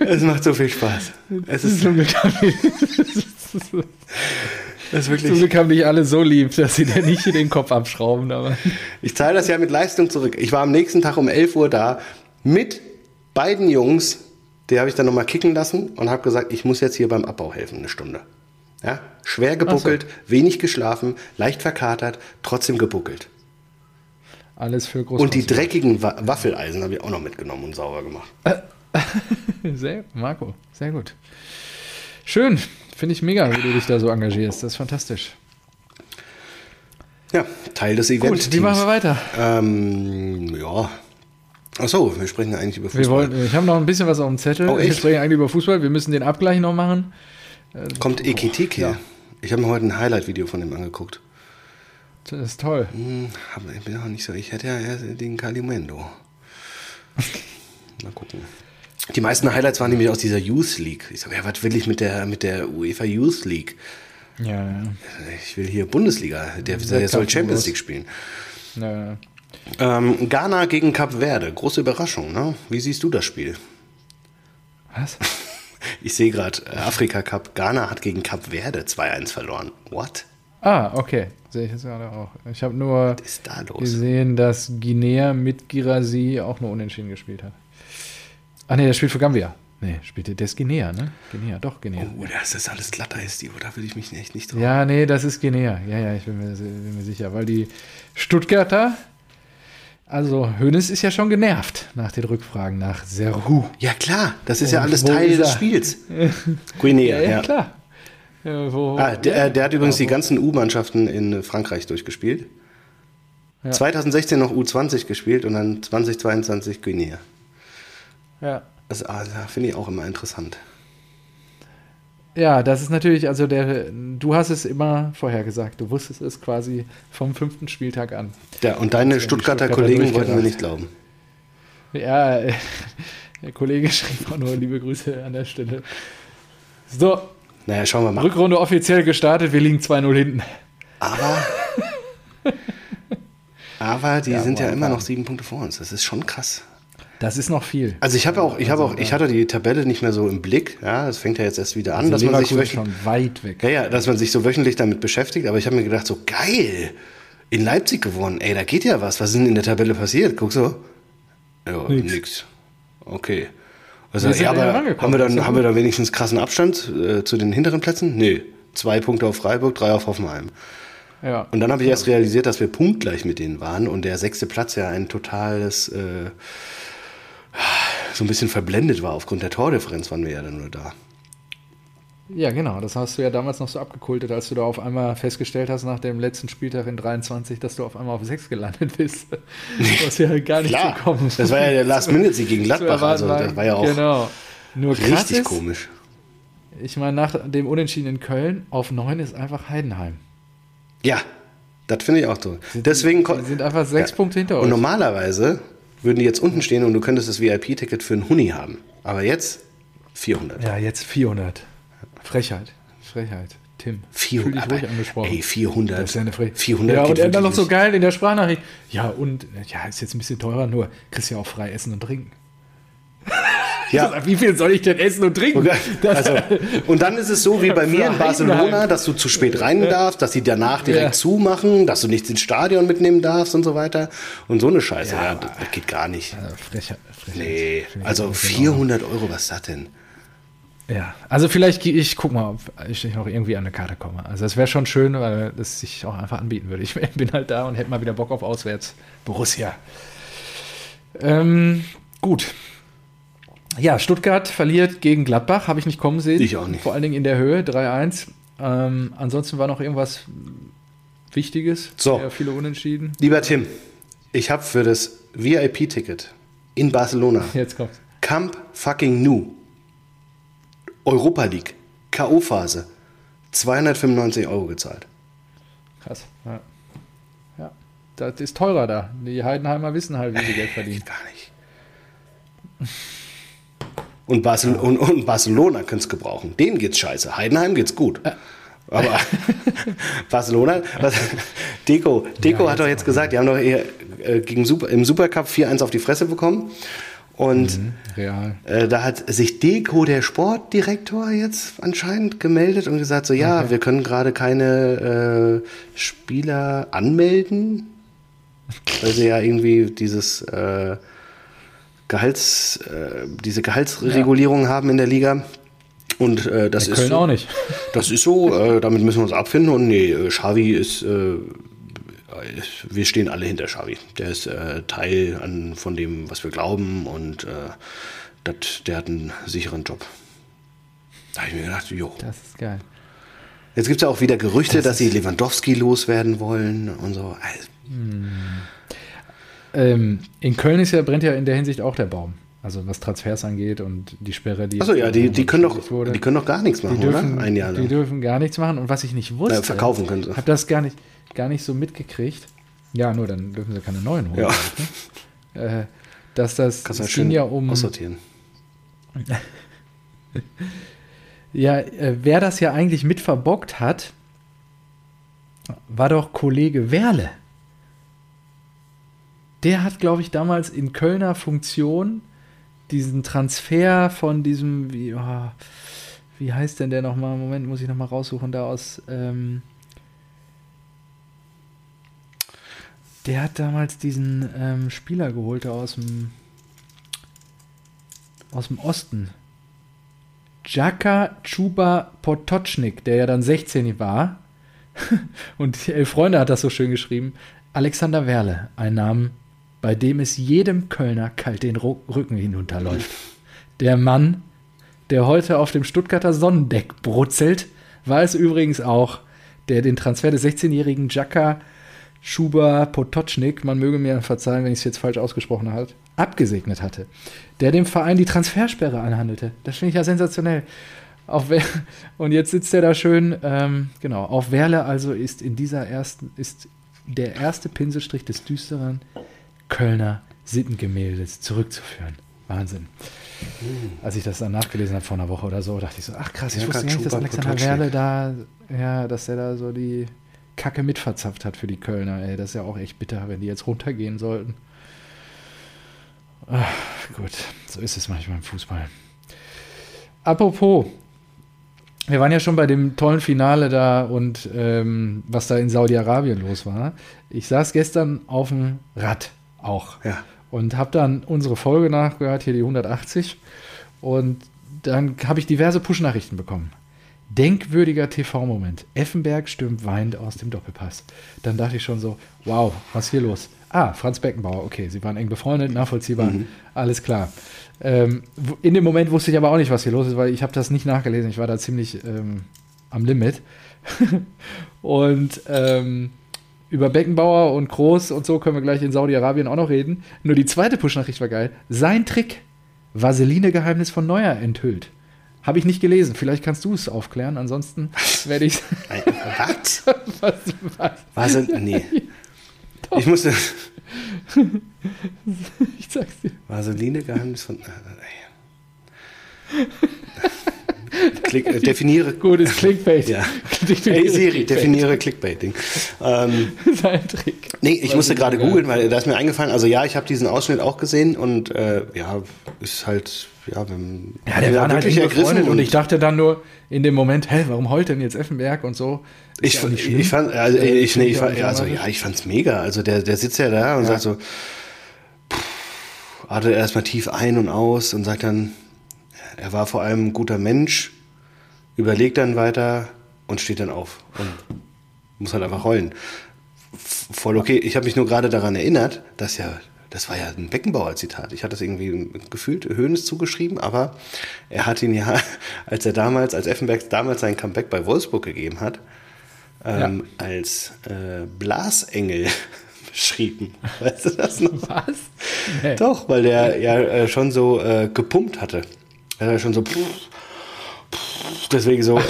Es macht so viel Spaß. Es ist, Zum Glück haben die, es ist zum wirklich. Glück haben dich alle so lieb, dass sie dir nicht den Kopf abschrauben. Aber Ich zahle das ja mit Leistung zurück. Ich war am nächsten Tag um 11 Uhr da mit beiden Jungs. Die habe ich dann nochmal kicken lassen und habe gesagt, ich muss jetzt hier beim Abbau helfen, eine Stunde. Ja? Schwer gebuckelt, wenig geschlafen, leicht verkatert, trotzdem gebuckelt. alles für groß. Und die dreckigen Wa Waffeleisen habe ich auch noch mitgenommen und sauber gemacht. Sehr, Marco, sehr gut. Schön. Finde ich mega, wie du dich da so engagierst. Das ist fantastisch. Ja, Teil des Events. Gut, wie machen wir weiter? Ähm, ja. Achso, wir sprechen ja eigentlich über Fußball. Wir wollen, ich habe noch ein bisschen was auf dem Zettel. Oh, wir sprechen eigentlich über Fußball. Wir müssen den Abgleich noch machen. Kommt Ekitike. Ja. Ich habe mir heute ein Highlight-Video von dem angeguckt. Das ist toll. Hm, hab, ich bin auch nicht so. Ich hätte ja den Calimendo. Mal gucken. Die meisten Highlights waren nämlich aus dieser Youth League. Ich sage, ja, was will ich mit der, mit der UEFA Youth League? Ja, ja. Ich will hier Bundesliga. Der, der soll Champions. League spielen. ja. Ähm, Ghana gegen Kap Verde. Große Überraschung, ne? Wie siehst du das Spiel? Was? Ich sehe gerade Afrika Cup. Ghana hat gegen Kap Verde 2-1 verloren. What? Ah, okay. Sehe ich jetzt gerade auch. Ich habe nur da los? gesehen, dass Guinea mit Girasi auch nur unentschieden gespielt hat. Ah, nee, der spielt für Gambia. Nee, spielte, der ist Guinea, ne? Guinea, doch, Guinea. Oh, das ist alles glatter ist die. Da will ich mich echt nicht drauf. Ja, nee, das ist Guinea. Ja, ja, ich bin mir, bin mir sicher, weil die Stuttgarter, also Hoeneß ist ja schon genervt nach den Rückfragen nach Seru. Ja, klar. Das ist ja Und alles wo Teil des? Spiels. Guinea, ja. klar. Ja, wo, Ah, der, der hat übrigens ja, die ganzen U-Mannschaften in Frankreich durchgespielt. Ja. 2016 noch U20 gespielt und dann 2022 Guinea. ja. Das das finde ich auch immer interessant. Ja, das ist natürlich, also der, du hast es immer vorhergesagt. Du wusstest es quasi vom fünften Spieltag an. Ja, und deine die Stuttgarter, Stuttgarter Kollegen wollten mir durchgedacht. nicht glauben. Ja, der Kollege schrieb auch nur liebe Grüße an der Stelle. So, Naja, schauen wir mal. Rückrunde offiziell gestartet, wir liegen 2-0 hinten. Aber, aber die Ja, sind ja immer noch sieben Punkte vor uns. Das ist schon krass. Das ist noch viel. Also ich habe auch, ich habe auch, ich hatte die Tabelle nicht mehr so im Blick. Ja, das fängt ja jetzt erst wieder an, dass man sich Also Leverkusen schon weit weg. ja, ja, dass man sich so wöchentlich damit beschäftigt. Aber ich habe mir gedacht, so geil, in Leipzig gewonnen. Ey, da geht ja was. Was ist denn in der Tabelle passiert? Guck so. Ja, Nix. nix. Okay. Also, ja, aber haben wir dann, haben wir da wenigstens krassen Abstand äh, zu den hinteren Plätzen? Nee. Zwei Punkte auf Freiburg, drei auf Hoffenheim. Ja. Und dann habe ich erst realisiert, dass wir punktgleich mit denen waren und der sechste Platz ja ein totales, äh, so ein bisschen verblendet war. Aufgrund der Tordifferenz waren wir ja dann nur da. ja, genau. Das hast du ja damals noch so abgekultet, als du da auf einmal festgestellt hast, nach dem letzten Spieltag in 23, dass du auf einmal auf 6 gelandet bist. Was ja gar nicht Klar, zu kommen. das war ja der Last-Minute-Sieg gegen Gladbach. Also das war ja auch Genau. Nur richtig ist, komisch. ich meine, nach dem Unentschieden in Köln auf 9 ist einfach Heidenheim. Ja, das finde ich auch so. Deswegen sind einfach sechs Ja. Punkte hinter Und euch. normalerweise würden die jetzt unten stehen und du könntest das VIP-Ticket für einen Huni haben. Aber jetzt 400. Ja, jetzt 400. Frechheit. Frechheit. Tim. Fühl 400. dich aber, ruhig angesprochen. Ey, 400. Das ist ja eine Frechheit. 400 Ja, und er dann noch so geil in der Sprachnachricht. Ja, und, ja, ist jetzt ein bisschen teurer, nur kriegst ja auch frei essen und trinken. Ja. Wie viel soll ich denn essen und trinken? Und, Das- also, und dann ist es so wie bei mir in Barcelona, dass du zu spät rein darfst, dass sie danach direkt Ja. zumachen, dass du nichts ins Stadion mitnehmen darfst und so weiter. Und so eine Scheiße, Ja, ja, das, das geht gar nicht. Also Frechheit, Frechheit. Nee, also auch nicht in Ordnung. 400 Euro, was ist das denn? Ja, also vielleicht, geh- ich guck mal, ob ich noch irgendwie an eine Karte komme. Also es wäre schon schön, weil das sich auch einfach anbieten würde. Ich bin halt da und hätte mal wieder Bock auf auswärts. Borussia. Ähm, gut. Ja, Stuttgart verliert gegen Gladbach, habe ich nicht kommen sehen. Ich auch nicht. Vor allen Dingen in der Höhe, 3-1. Ähm, ansonsten war noch irgendwas Wichtiges. So. Sehr viele Unentschieden. Lieber Tim, ich habe für das VIP-Ticket in Barcelona Jetzt kommt's. Camp fucking Nu Europa League K.O.-Phase 295 Euro gezahlt. Krass. Ja. ja. Das ist teurer da. Die Heidenheimer wissen halt, wie sie Geld verdienen. Geht gar nicht. Und, Barcel und, und Barcelona könnte es gebrauchen. Denen geht's scheiße. Heidenheim geht's gut. Aber Barcelona, was, Deco, Deco Ja, hat doch jetzt gesagt, die haben doch eher, äh, gegen Super, im Supercup 4-1 auf die Fresse bekommen. Und Real. äh, da hat sich Deco, der Sportdirektor, jetzt anscheinend gemeldet und gesagt, so ja, wir können gerade keine äh, Spieler anmelden, weil sie ja irgendwie dieses äh, Gehalts, äh, diese Gehaltsregulierung haben in der Liga. Und äh, das In ist Köln so, auch nicht. Das ist so, äh, damit müssen wir uns abfinden. Und nee, äh, Xavi ist, äh, wir stehen alle hinter Xavi. Der ist äh, Teil an, von dem, was wir glauben und äh, dat, der hat einen sicheren Job. Da habe ich mir gedacht, jo. Das ist geil. Jetzt gibt es ja auch wieder Gerüchte, Das dass sie Lewandowski loswerden wollen und so. Also, Ähm, in Köln ist ja, brennt ja in der Hinsicht auch der Baum. Also was Transfers angeht und die Sperre, die. Achso, ja, die, die, können doch, wurde. die können doch gar nichts machen, Die dürfen, oder? Ein Jahr die lang. dürfen gar nichts machen. Und was ich nicht wusste, Ja, verkaufen können sie. habe das gar nicht, gar nicht so mitgekriegt. Ja, nur dann dürfen sie keine neuen holen. Ja. ich, ne? äh, dass das, Kannst es ging ja um, aussortieren. ja, äh, wer das ja eigentlich mit verbockt hat, war doch Kollege Werle. Der hat, glaube ich, damals in Kölner Funktion diesen Transfer von diesem, wie, oh, wie heißt denn der nochmal? Moment, muss ich nochmal raussuchen, da aus. Ähm, der hat damals diesen ähm, Spieler geholt aus dem aus dem Osten. Jaka Chuba Potocznik, der ja dann 16 war. Und Elf Freunde hat das so schön geschrieben. Alexander Werle, ein Name, bei dem es jedem Kölner kalt den Rücken hinunterläuft. Der Mann, der heute auf dem Stuttgarter Sonnendeck brutzelt, war es übrigens auch, der den Transfer des 16-jährigen Jaka Schuba Potocznik, man möge mir verzeihen, wenn ich es jetzt falsch ausgesprochen habe, abgesegnet hatte, der dem Verein die Transfersperre anhandelte. Das finde ich ja sensationell. Und jetzt sitzt er da schön, ähm, genau, auf Werle also ist in dieser ersten, ist der erste Pinselstrich des düsteren Kölner Sittengemäldes zurückzuführen. Wahnsinn. Als ich das dann nachgelesen habe vor einer Woche oder so, dachte ich so, ach krass, ich Ja, wusste nicht, dass Alexander. Werle da, ja, dass er da so die Kacke mitverzapft hat für die Kölner. Ey, das ist ja auch echt bitter, wenn die jetzt runtergehen sollten. Ach, gut, so ist es manchmal im Fußball. Apropos, wir waren ja schon bei dem tollen Finale da und ähm, was da in Saudi-Arabien los war. Ich saß gestern auf dem Rad auch Ja. und habe dann unsere Folge nachgehört, hier die 180. Und dann habe ich diverse Push-Nachrichten bekommen. Denkwürdiger TV-Moment. Effenberg stürmt weinend aus dem Doppelpass. Dann dachte ich schon so, wow, was ist hier los? Ah, Franz Beckenbauer, okay, sie waren eng befreundet, nachvollziehbar, alles klar. Ähm, in dem Moment wusste ich aber auch nicht, was hier los ist, weil ich habe das nicht nachgelesen. Ich war da ziemlich ähm, am Limit. und ähm, über Beckenbauer und Groß und so können wir gleich in Saudi-Arabien auch noch reden. Nur die zweite Push-Nachricht war geil. Sein Trick, Vaseline-Geheimnis von Neuer enthüllt. Habe ich nicht gelesen. Vielleicht kannst du es aufklären. Ansonsten werde ich Was? was, was, Was? Nee. Ich musste. Ich sag's dir. Vaseline-Geheimnis von. Äh, Klick, äh, definiere. Gut, ist Clickbait. Ja. Hey Siri, definiere Clickbaiting. Ähm, Sein Trick. nee, ich musste gerade googeln, weil da ist mir eingefallen, also ja, ich habe diesen Ausschnitt auch gesehen und äh, ja, ist halt, ja, wenn, Ja, der war halt wirklich befreundet und ich dachte dann nur in dem Moment, hä, warum heult denn jetzt Effenberg und so? Ich, ja ich fand, also äh, ich, nee, ich fand, also ja, ich fand's mega. Also der, der sitzt ja da und ja. sagt so, pff, atmet erstmal tief ein und aus und sagt dann, er war vor allem ein guter Mensch, überlegt dann weiter und steht dann auf und muss halt einfach heulen. Voll okay. Ich habe mich nur gerade daran erinnert, dass ja das war ja ein Beckenbauer-Zitat. Ich hatte das irgendwie gefühlt Höhnes zugeschrieben, aber er hat ihn ja, als er damals, als Effenberg damals sein Comeback bei Wolfsburg gegeben hat, ähm, ja. als äh, Blasengel beschrieben. Weißt du das noch? Was? Nee. Doch, weil der ja äh, schon so äh, gepumpt hatte. Er war schon so. deswegen so.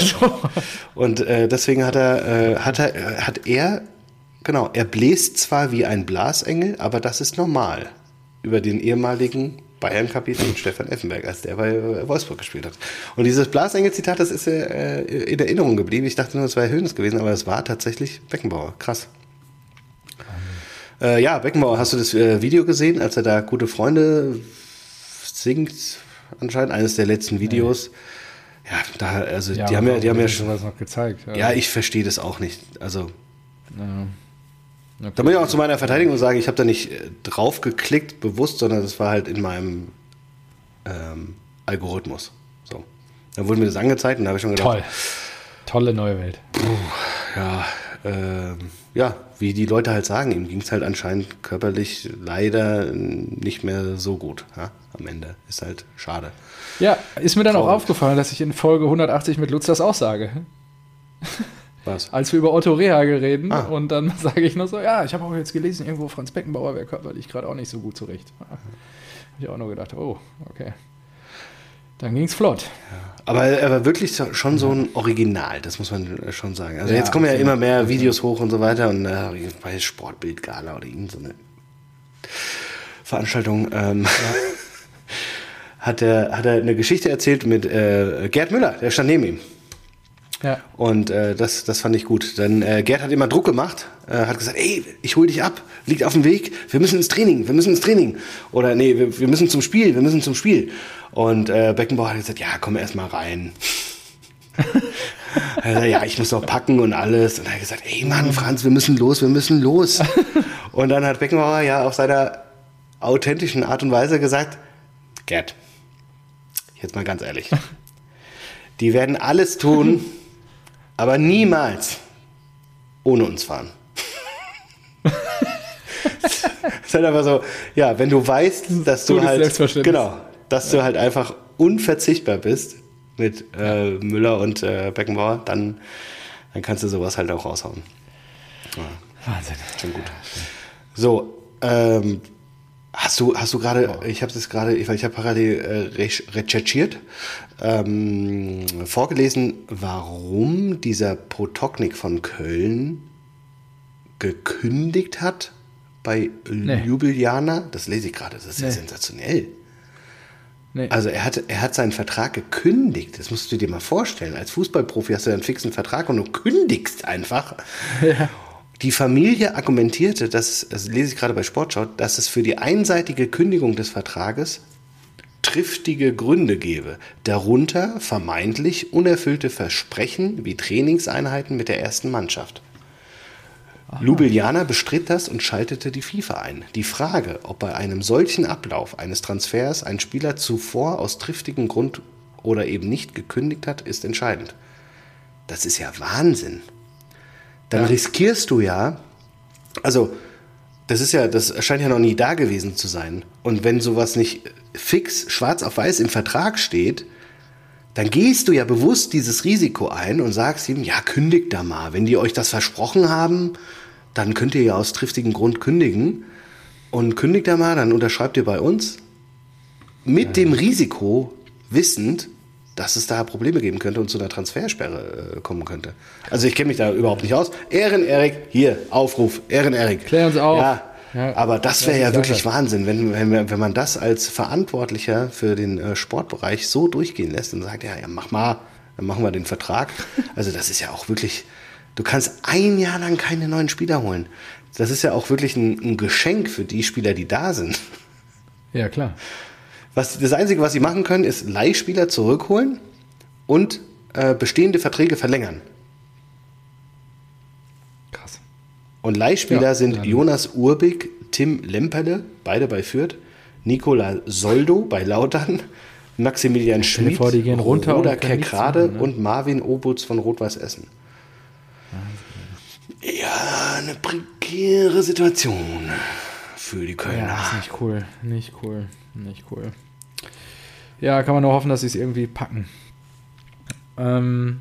Und äh, deswegen hat er, äh, hat er, hat er Genau, er bläst zwar wie ein Blasengel, aber das ist normal. Über den ehemaligen Bayern-Kapitän Stefan Effenberg, als der bei äh, Wolfsburg gespielt hat. Und dieses Blasengel-Zitat, das ist äh, in Erinnerung geblieben. Ich dachte nur, es wäre Höhnes gewesen, aber es war tatsächlich Beckenbauer. Krass. Äh, ja, Beckenbauer, hast du das äh, Video gesehen, als er da gute Freunde singt? Anscheinend eines der letzten Videos. Ja, da, also ja, die haben ja, die haben ja schon was noch gezeigt. Ja, ja ich verstehe das auch nicht. Also. Ja. Okay. Da muss ich auch zu meiner Verteidigung sagen, ich habe da nicht äh, drauf geklickt, bewusst, sondern das war halt in meinem ähm, Algorithmus. So. Dann wurde mir das angezeigt und da habe ich schon gedacht. Toll. Tolle neue Welt. Puh, ja, äh, ja, wie die Leute halt sagen, ihm ging es halt anscheinend körperlich leider nicht mehr so gut. Ja, am Ende. Ist halt schade. Ja, ist mir dann Traurig. auch aufgefallen, dass ich in Folge 180 mit Lutz das auch sage. Was? Als wir über Otto Rehagel reden ah. und dann sage ich nur so, ja, ich habe auch jetzt gelesen, irgendwo Franz Beckenbauer wäre körperlich gerade auch nicht so gut zurecht. Habe ich auch nur gedacht, oh, okay. Dann ging es flott. Ja. Aber er war wirklich schon so ein Original, das muss man schon sagen. Also ja, jetzt kommen ja immer mehr Videos hoch und so weiter und äh, bei Sportbildgala oder irgend so eine Veranstaltung ähm, ja. hat, er, hat er eine Geschichte erzählt mit äh, Gerd Müller, der stand neben ihm. Ja. Und äh, das, das fand ich gut. Denn äh, Gerd hat immer Druck gemacht, äh, hat gesagt, ey, ich hol dich ab, liegt auf dem Weg, wir müssen ins Training, wir müssen ins Training. Oder nee, wir, wir müssen zum Spiel, wir müssen zum Spiel. Und äh, Beckenbauer hat gesagt, ja, komm erst mal rein. gesagt, ja, ich muss noch packen und alles. Und er hat gesagt, ey Mann, Franz, wir müssen los, wir müssen los. und dann hat Beckenbauer ja auf seiner authentischen Art und Weise gesagt, Gerd, jetzt mal ganz ehrlich, die werden alles tun, aber niemals ohne uns fahren. das ist halt einfach so, ja, wenn du weißt, dass du halt, genau, dass du halt einfach unverzichtbar bist mit äh, Müller und äh, Beckenbauer, dann, dann kannst du sowas halt auch raushauen. Ja. Wahnsinn. Schon gut. So, ähm, Hast du, hast du gerade, ich habe das gerade, weil ich habe parallel äh, recherchiert, ähm, vorgelesen, warum dieser Protoknik von Köln gekündigt hat bei nee. Ljubljana. Das lese ich gerade, das ist nee. ja sensationell. Nee. Also er hat, er hat seinen Vertrag gekündigt. Das musst du dir mal vorstellen. Als Fußballprofi hast du einen fixen Vertrag und du kündigst einfach. Ja. Die Familie argumentierte, dass, das lese ich gerade bei Sportschau, dass es für die einseitige Kündigung des Vertrages triftige Gründe gebe, darunter vermeintlich unerfüllte Versprechen wie Trainingseinheiten mit der ersten Mannschaft. Aha. Ljubljana bestritt das und schaltete die FIFA ein. Die Frage, ob bei einem solchen Ablauf eines Transfers ein Spieler zuvor aus triftigem Grund oder eben nicht gekündigt hat, ist entscheidend. Das ist ja Wahnsinn dann ja. riskierst du ja, also das ist ja, das scheint ja noch nie da gewesen zu sein. Und wenn sowas nicht fix schwarz auf weiß im Vertrag steht, dann gehst du ja bewusst dieses Risiko ein und sagst ihm, ja, kündigt da mal. Wenn die euch das versprochen haben, dann könnt ihr ja aus triftigem Grund kündigen. Und kündigt da mal, dann unterschreibt ihr bei uns. Mit ja. dem Risiko, wissend, dass es da Probleme geben könnte und zu einer Transfersperre äh, kommen könnte. Also ich kenne mich da überhaupt nicht aus. Ehren Erik, hier, Aufruf, Ehren Erik. Klär uns auf. Ja, ja, aber das wäre ja wirklich Wahnsinn, wenn, wenn, wenn man das als Verantwortlicher für den äh, Sportbereich so durchgehen lässt und sagt, ja, ja, mach mal, dann machen wir den Vertrag. Also das ist ja auch wirklich, du kannst ein Jahr lang keine neuen Spieler holen. Das ist ja auch wirklich ein, ein Geschenk für die Spieler, die da sind. Ja, klar. Was, das Einzige, was sie machen können, ist Leihspieler zurückholen und äh, bestehende Verträge verlängern. Krass. Und Leihspieler Ja, sind Jonas Urbig, Tim Lemperle, beide bei Fürth, Nikola Soldo bei Lautern, Maximilian Stell dir Schmid, vor, die gehen runter und Roda Kerkrade machen, ne? und Marvin Obutz von Rot-Weiß Essen. Ja, eine prekäre Situation für die Kölner. Ja, ist nicht cool. Nicht cool. Nicht cool. Ja, kann man nur hoffen, dass sie es irgendwie packen. Ähm,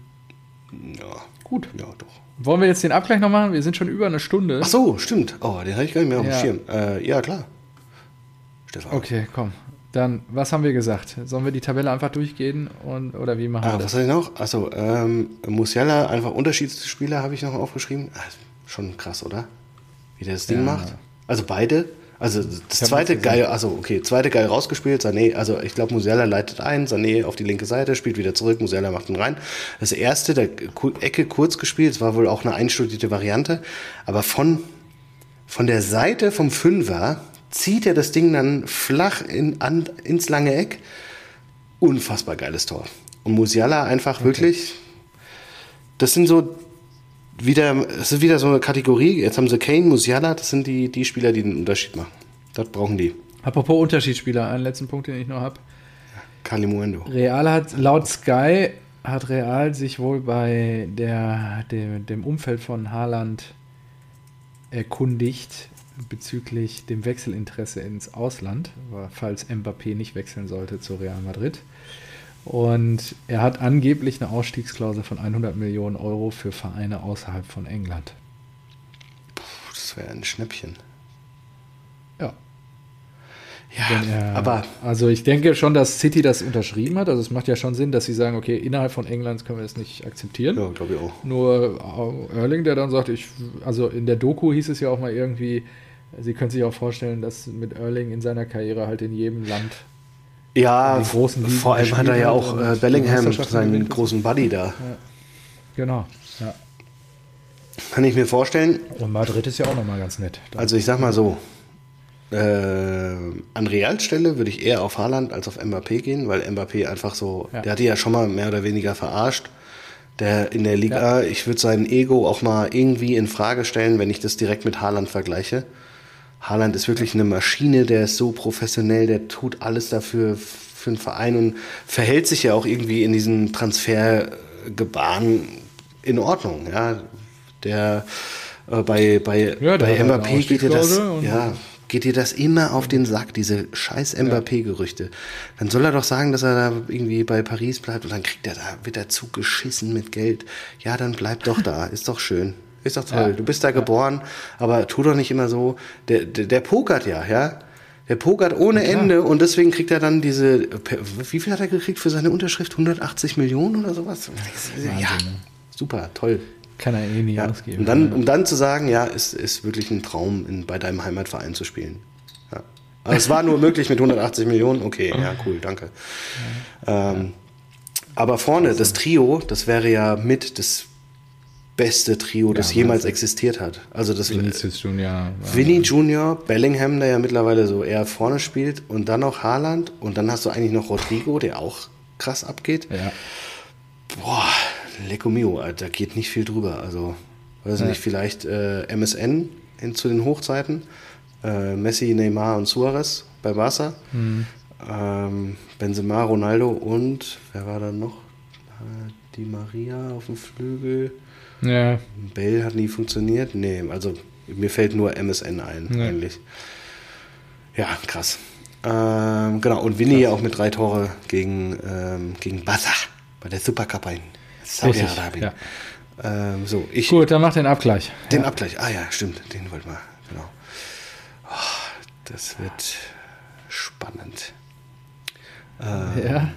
Ja, gut. ja, doch. Wollen wir jetzt den Abgleich noch machen? Wir sind schon über eine Stunde. Ach so, stimmt. Oh, den hatte ich gar nicht mehr auf dem Ja. Schirm. Äh, ja, klar. Stefan. Okay, komm. Dann, was haben wir gesagt? Sollen wir die Tabelle einfach durchgehen und, oder wie machen wir Ah, das? was hatte ich noch? Achso, ähm, Musiala, einfach Unterschiedsspieler habe ich noch aufgeschrieben. Ah, schon krass, oder? Wie der das Ding Ja. macht. Also beide. Also das zweite geil, also okay, zweite geil rausgespielt, Sané, also ich glaube Musiala leitet ein, Sané auf die linke Seite, spielt wieder zurück, Musiala macht ihn rein. Das erste, der Ecke kurz gespielt, es war wohl auch eine einstudierte Variante, aber von, von der Seite vom Fünfer zieht er das Ding dann flach in, an, ins lange Eck. Unfassbar geiles Tor. Und Musiala einfach wirklich, das sind so wieder, es ist wieder so eine Kategorie. Jetzt haben sie Kane, Musiala, das sind die, die Spieler, die den Unterschied machen. Das brauchen die. Apropos Unterschiedsspieler, einen letzten Punkt, den ich noch habe. Kalimuendo. Real hat, laut Sky, hat Real sich wohl bei der, dem, dem Umfeld von Haaland erkundigt bezüglich dem Wechselinteresse ins Ausland, falls Mbappé nicht wechseln sollte zu Real Madrid. Und er hat angeblich eine Ausstiegsklausel von 100 Millionen Euro für Vereine außerhalb von England. Puh, das wäre ein Schnäppchen. Ja. Ja, er, aber also ich denke schon, dass City das unterschrieben hat. Also es macht ja schon Sinn, dass sie sagen, okay, innerhalb von Englands können wir das nicht akzeptieren. ja, glaube ich auch. Nur äh, Erling, der dann sagt, ich, also in der Doku hieß es ja auch mal irgendwie, Sie können sich auch vorstellen, dass mit Erling in seiner Karriere halt in jedem Land Ja, großen Ligen vor allem hat er ja auch äh, Bellingham, seinen großen Buddy da. Genau. Ja. Kann ich mir vorstellen. Und Madrid ist ja auch nochmal ganz nett. Da- Also ich sag mal so, äh, an Reals Stelle würde ich eher auf Haaland als auf Mbappé gehen, weil Mbappé einfach so, Ja. der hat die ja schon mal mehr oder weniger verarscht. Der in der Liga, ich würde sein Ego auch mal irgendwie in Frage stellen, wenn ich das direkt mit Haaland vergleiche. Haaland ist wirklich eine Maschine, der ist so professionell, der tut alles dafür für den Verein und verhält sich ja auch irgendwie in diesen Transfergebaren in Ordnung. Ja, der äh, bei bei, Ja, bei halt Mbappé geht dir das ja geht dir das immer auf den Sack, diese scheiß Mbappé-Gerüchte. Dann soll er doch sagen, dass er da irgendwie bei Paris bleibt und dann kriegt er da, wird er zugeschissen mit Geld. Ja, dann bleib doch da, ist doch schön. Ist doch toll. Ja. Du bist da geboren, aber tu doch nicht immer so. Der, der, der pokert ja, ja. Der pokert ohne klar. Ende und deswegen kriegt er dann diese. Wie viel hat er gekriegt für seine Unterschrift? 180 Millionen oder sowas? Ja, Wahnsinn, ne? super, toll. Kann er eh nie Ja. ausgeben. Und dann, um dann zu sagen, ja, es ist wirklich ein Traum, in, bei deinem Heimatverein zu spielen. Ja. Aber es war nur möglich mit 180 Millionen. Okay, ja, cool, danke. Ähm, aber vorne, das Trio, das wäre ja mit das beste Trio, das Ja, jemals existiert hat. Also das Vinicius Junior. Vinny Junior, Bellingham, der ja mittlerweile so eher vorne spielt, und dann noch Haaland und dann hast du eigentlich noch Rodrigo, der auch krass abgeht. Ja. Boah, Lecco Mio, Alter, da geht nicht viel drüber. Also, weiß Ja. nicht, vielleicht äh, MSN in, zu den Hochzeiten. Äh, Messi, Neymar und Suarez bei Barca. Mhm. Ähm, Benzema, Ronaldo und wer war dann noch? Äh, Di Maria auf dem Flügel. Ja. Bale hat nie funktioniert. Nee, also mir fällt nur MSN ein, Ja. eigentlich. Ja, krass. Ähm, genau, und Winnie ja auch mit drei Tore gegen, ähm, gegen Barca bei der Supercup in Saudi-Arabien. ja. Ähm, so, ich Gut, dann mach den Abgleich. den Abgleich. Ah ja, stimmt, den wollten wir. Genau. Oh, das wird spannend. Ja.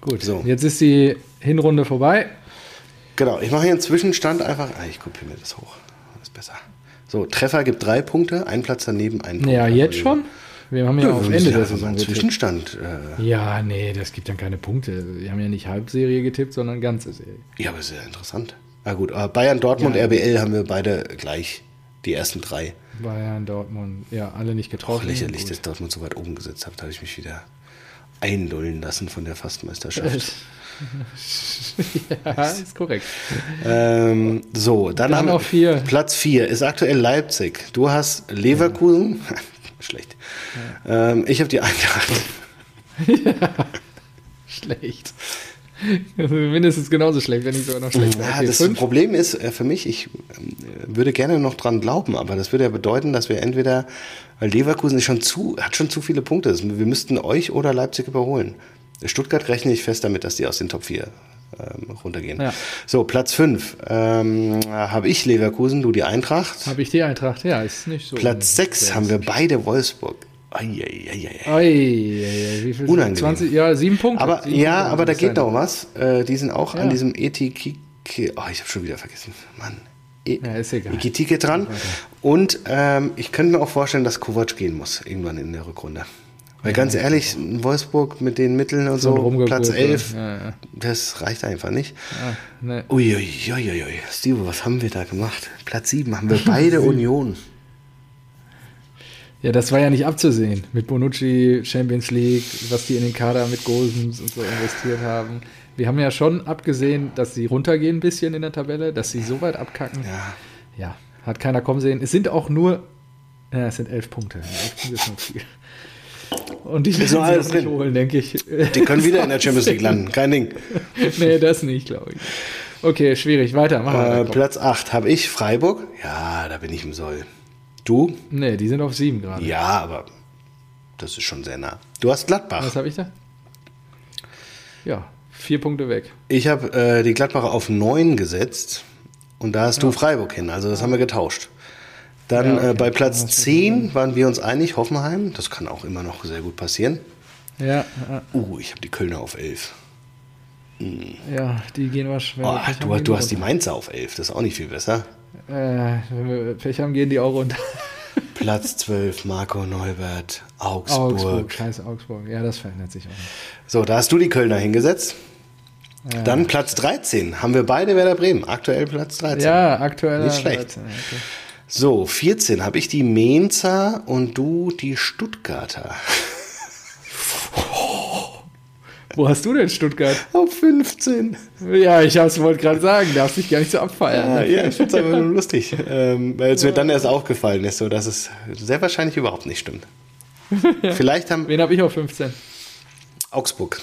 Gut, So. jetzt ist die Hinrunde vorbei. Genau, ich mache hier einen Zwischenstand einfach. Ah, ich kopiere mir das hoch. Das ist besser. So, Treffer gibt drei Punkte, ein Platz daneben, ein Punkt. Ja, jetzt schon? Wir haben ja, Ja, auf Ende der ja Saison einen. Zwischenstand. Äh, Ja, nee, das gibt dann keine Punkte. Wir haben ja nicht Halbserie getippt, sondern ganze Serie. ja, aber sehr interessant. Na gut, aber Bayern, Dortmund, Ja. RBL haben wir beide gleich. Die ersten drei. Bayern, Dortmund, ja, alle nicht Auch getroffen. lächerlich, Gut. dass Dortmund so weit oben gesetzt hat, da habe ich mich wieder. einlullen lassen von der Fastmeisterschaft. ja, ist korrekt. Ähm, so, dann, Dann haben wir. Platz 4 ist aktuell Leipzig. Du hast Leverkusen. Schlecht. Ähm, ich habe die Eintracht. Schlecht. Also mindestens genauso schlecht, wenn nicht sogar noch schlechter. Ja, Okay, das fünf. Problem ist äh, für mich, ich ähm, würde gerne noch dran glauben, aber das würde ja bedeuten, dass wir entweder, weil Leverkusen ist schon zu, hat schon zu viele Punkte, wir müssten euch oder Leipzig überholen. Stuttgart rechne ich fest damit, dass die aus den Top 4 ähm, runtergehen. Ja. So, Platz 5 ähm, habe ich Leverkusen, du die Eintracht. Habe ich die Eintracht? Ja, ist nicht so. Platz 6 haben wir beide Wolfsburg. Eieieiei. Viel? Unangenehm. 20, ja, sieben Punkte. Aber Sieben ja, Punkte aber da geht noch was. Äh, die sind auch an Ja. diesem Etikike. Oh, ich habe schon wieder vergessen. Mann. E Ja, ist egal. Ekitike dran. Und ähm, ich könnte mir auch vorstellen, dass Kovac gehen muss, irgendwann in der Rückrunde. Weil ganz ehrlich, Wolfsburg mit den Mitteln und So. Platz 11, Ja, ja. das reicht einfach nicht. Ah, ne. Uiuiuiui, Steve, was haben wir da gemacht? Platz 7 haben wir beide Union. Ja, das war ja nicht abzusehen. Mit Bonucci, Champions League, was die in den Kader mit Gosens und so investiert haben. Wir haben ja schon abgesehen, dass sie runtergehen ein bisschen in der Tabelle, dass sie so weit abkacken. Ja. Ja, hat keiner kommen sehen. Es sind auch nur, ja, es sind elf Punkte. Elf Punkte ist noch viel. Und die werden sie auch nicht holen, denke ich. Die können wieder in der Champions League landen, kein Ding. nee, das nicht, glaube ich. Okay, schwierig. Weiter. Äh. Platz 8 habe ich Freiburg. Ja, da bin ich im Soll. Du? nee, die sind auf sieben gerade. Ja, aber das ist schon sehr nah. Du hast Gladbach. Was habe ich da? Ja, vier Punkte weg. Ich habe äh, die Gladbacher auf 9 gesetzt und da hast du Freiburg hin. Also das haben wir getauscht. Dann Ja, okay. äh, bei Platz Dann hast du 10 waren wir uns einig, Hoffenheim. Das kann auch immer noch sehr gut passieren. Ja, ja, Uh, ich habe die Kölner auf 11. ja, die gehen schwer. Oh, du, du hast die Mainzer auf 11. Das ist auch nicht viel besser. Äh, wenn wir Pech haben, gehen die auch runter. Platz 12, Marco Neubert, Augsburg. Augsburg, scheiße Augsburg. Ja, das verändert sich auch nicht. So, da hast du die Kölner hingesetzt. Dann Platz 13. Haben wir beide Werder Bremen. Aktuell Platz 13. Ja, aktuell. Nicht schlecht. So, 14 habe ich die Mainzer und du die Stuttgarter. Wo hast du denn Stuttgart? Auf 15. Ja, ich wollte gerade sagen, darfst dich gar nicht so abfeiern. Ja, ja ich finde es aber nur lustig, ähm, weil es mir dann erst aufgefallen ist, so dass es sehr wahrscheinlich überhaupt nicht stimmt. Vielleicht haben Wen habe ich auf 15? Augsburg.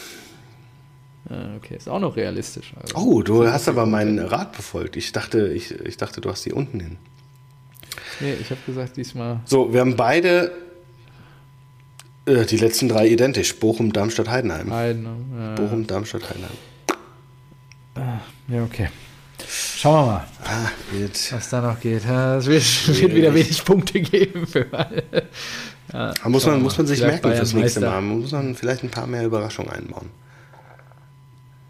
Ah, okay, ist auch noch realistisch. Also. Oh, du hast aber meinen Rat befolgt. Ich dachte, ich, ich dachte, du hast die unten hin. Nee, ich habe gesagt, diesmal. So, wir haben beide äh, die letzten drei identisch. Bochum, Darmstadt, Heidenheim. Heiden, äh, Bochum, Darmstadt, Heidenheim. ja, okay. Schauen wir mal, Ah, was da noch geht. Ja, Es wird, wird wieder wenig Punkte geben für alle. Ja, muss man, muss man sich Vielleicht merken Bayern fürs nächste Meister. Mal. Man muss man vielleicht ein paar mehr Überraschungen einbauen.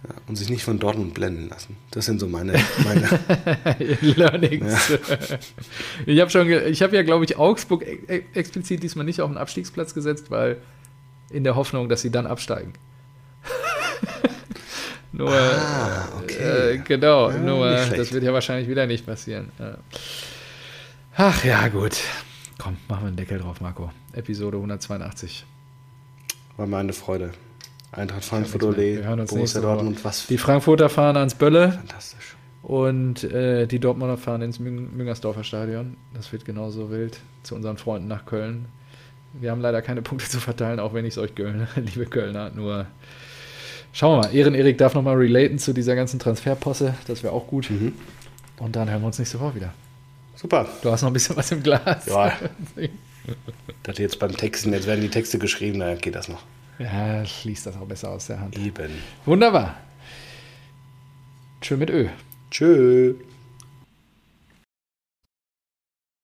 Ja, und sich nicht von Dortmund blenden lassen. Das sind so meine. meine Learnings. Ich habe schon, ich habe ja, glaube ich, Augsburg e e- explizit diesmal nicht auf den Abstiegsplatz gesetzt, weil in der Hoffnung, dass sie dann absteigen. nur, Ah, okay. äh, genau, Ja, nur nicht schlecht. das wird ja wahrscheinlich wieder nicht passieren. Ja. Ach ja, gut. Komm, machen wir einen Deckel drauf, Marco. Episode 182. war meine Freude. Eintracht Frankfurt. Ole, Borussia. Dortmund, was Die Frankfurter fahren ans Bölle. fantastisch. Und äh, die Dortmunder fahren ins Müng Müngersdorfer Stadion. Das wird genauso wild zu unseren Freunden nach Köln. Wir haben leider keine Punkte zu verteilen, auch wenn ich es euch gönne, liebe Kölner. Nur schauen wir mal. Ehren-Erik darf nochmal relaten zu dieser ganzen Transferposse. Das wäre auch gut. Mhm. Und dann hören wir uns nächste Woche wieder. Super. Du hast noch ein bisschen was im Glas. Ja. Das jetzt beim Texten, jetzt werden die Texte geschrieben, da geht das noch. Ja, schließt das auch besser aus der Hand. Eben. Wunderbar. Tschö mit Ö. Tschö.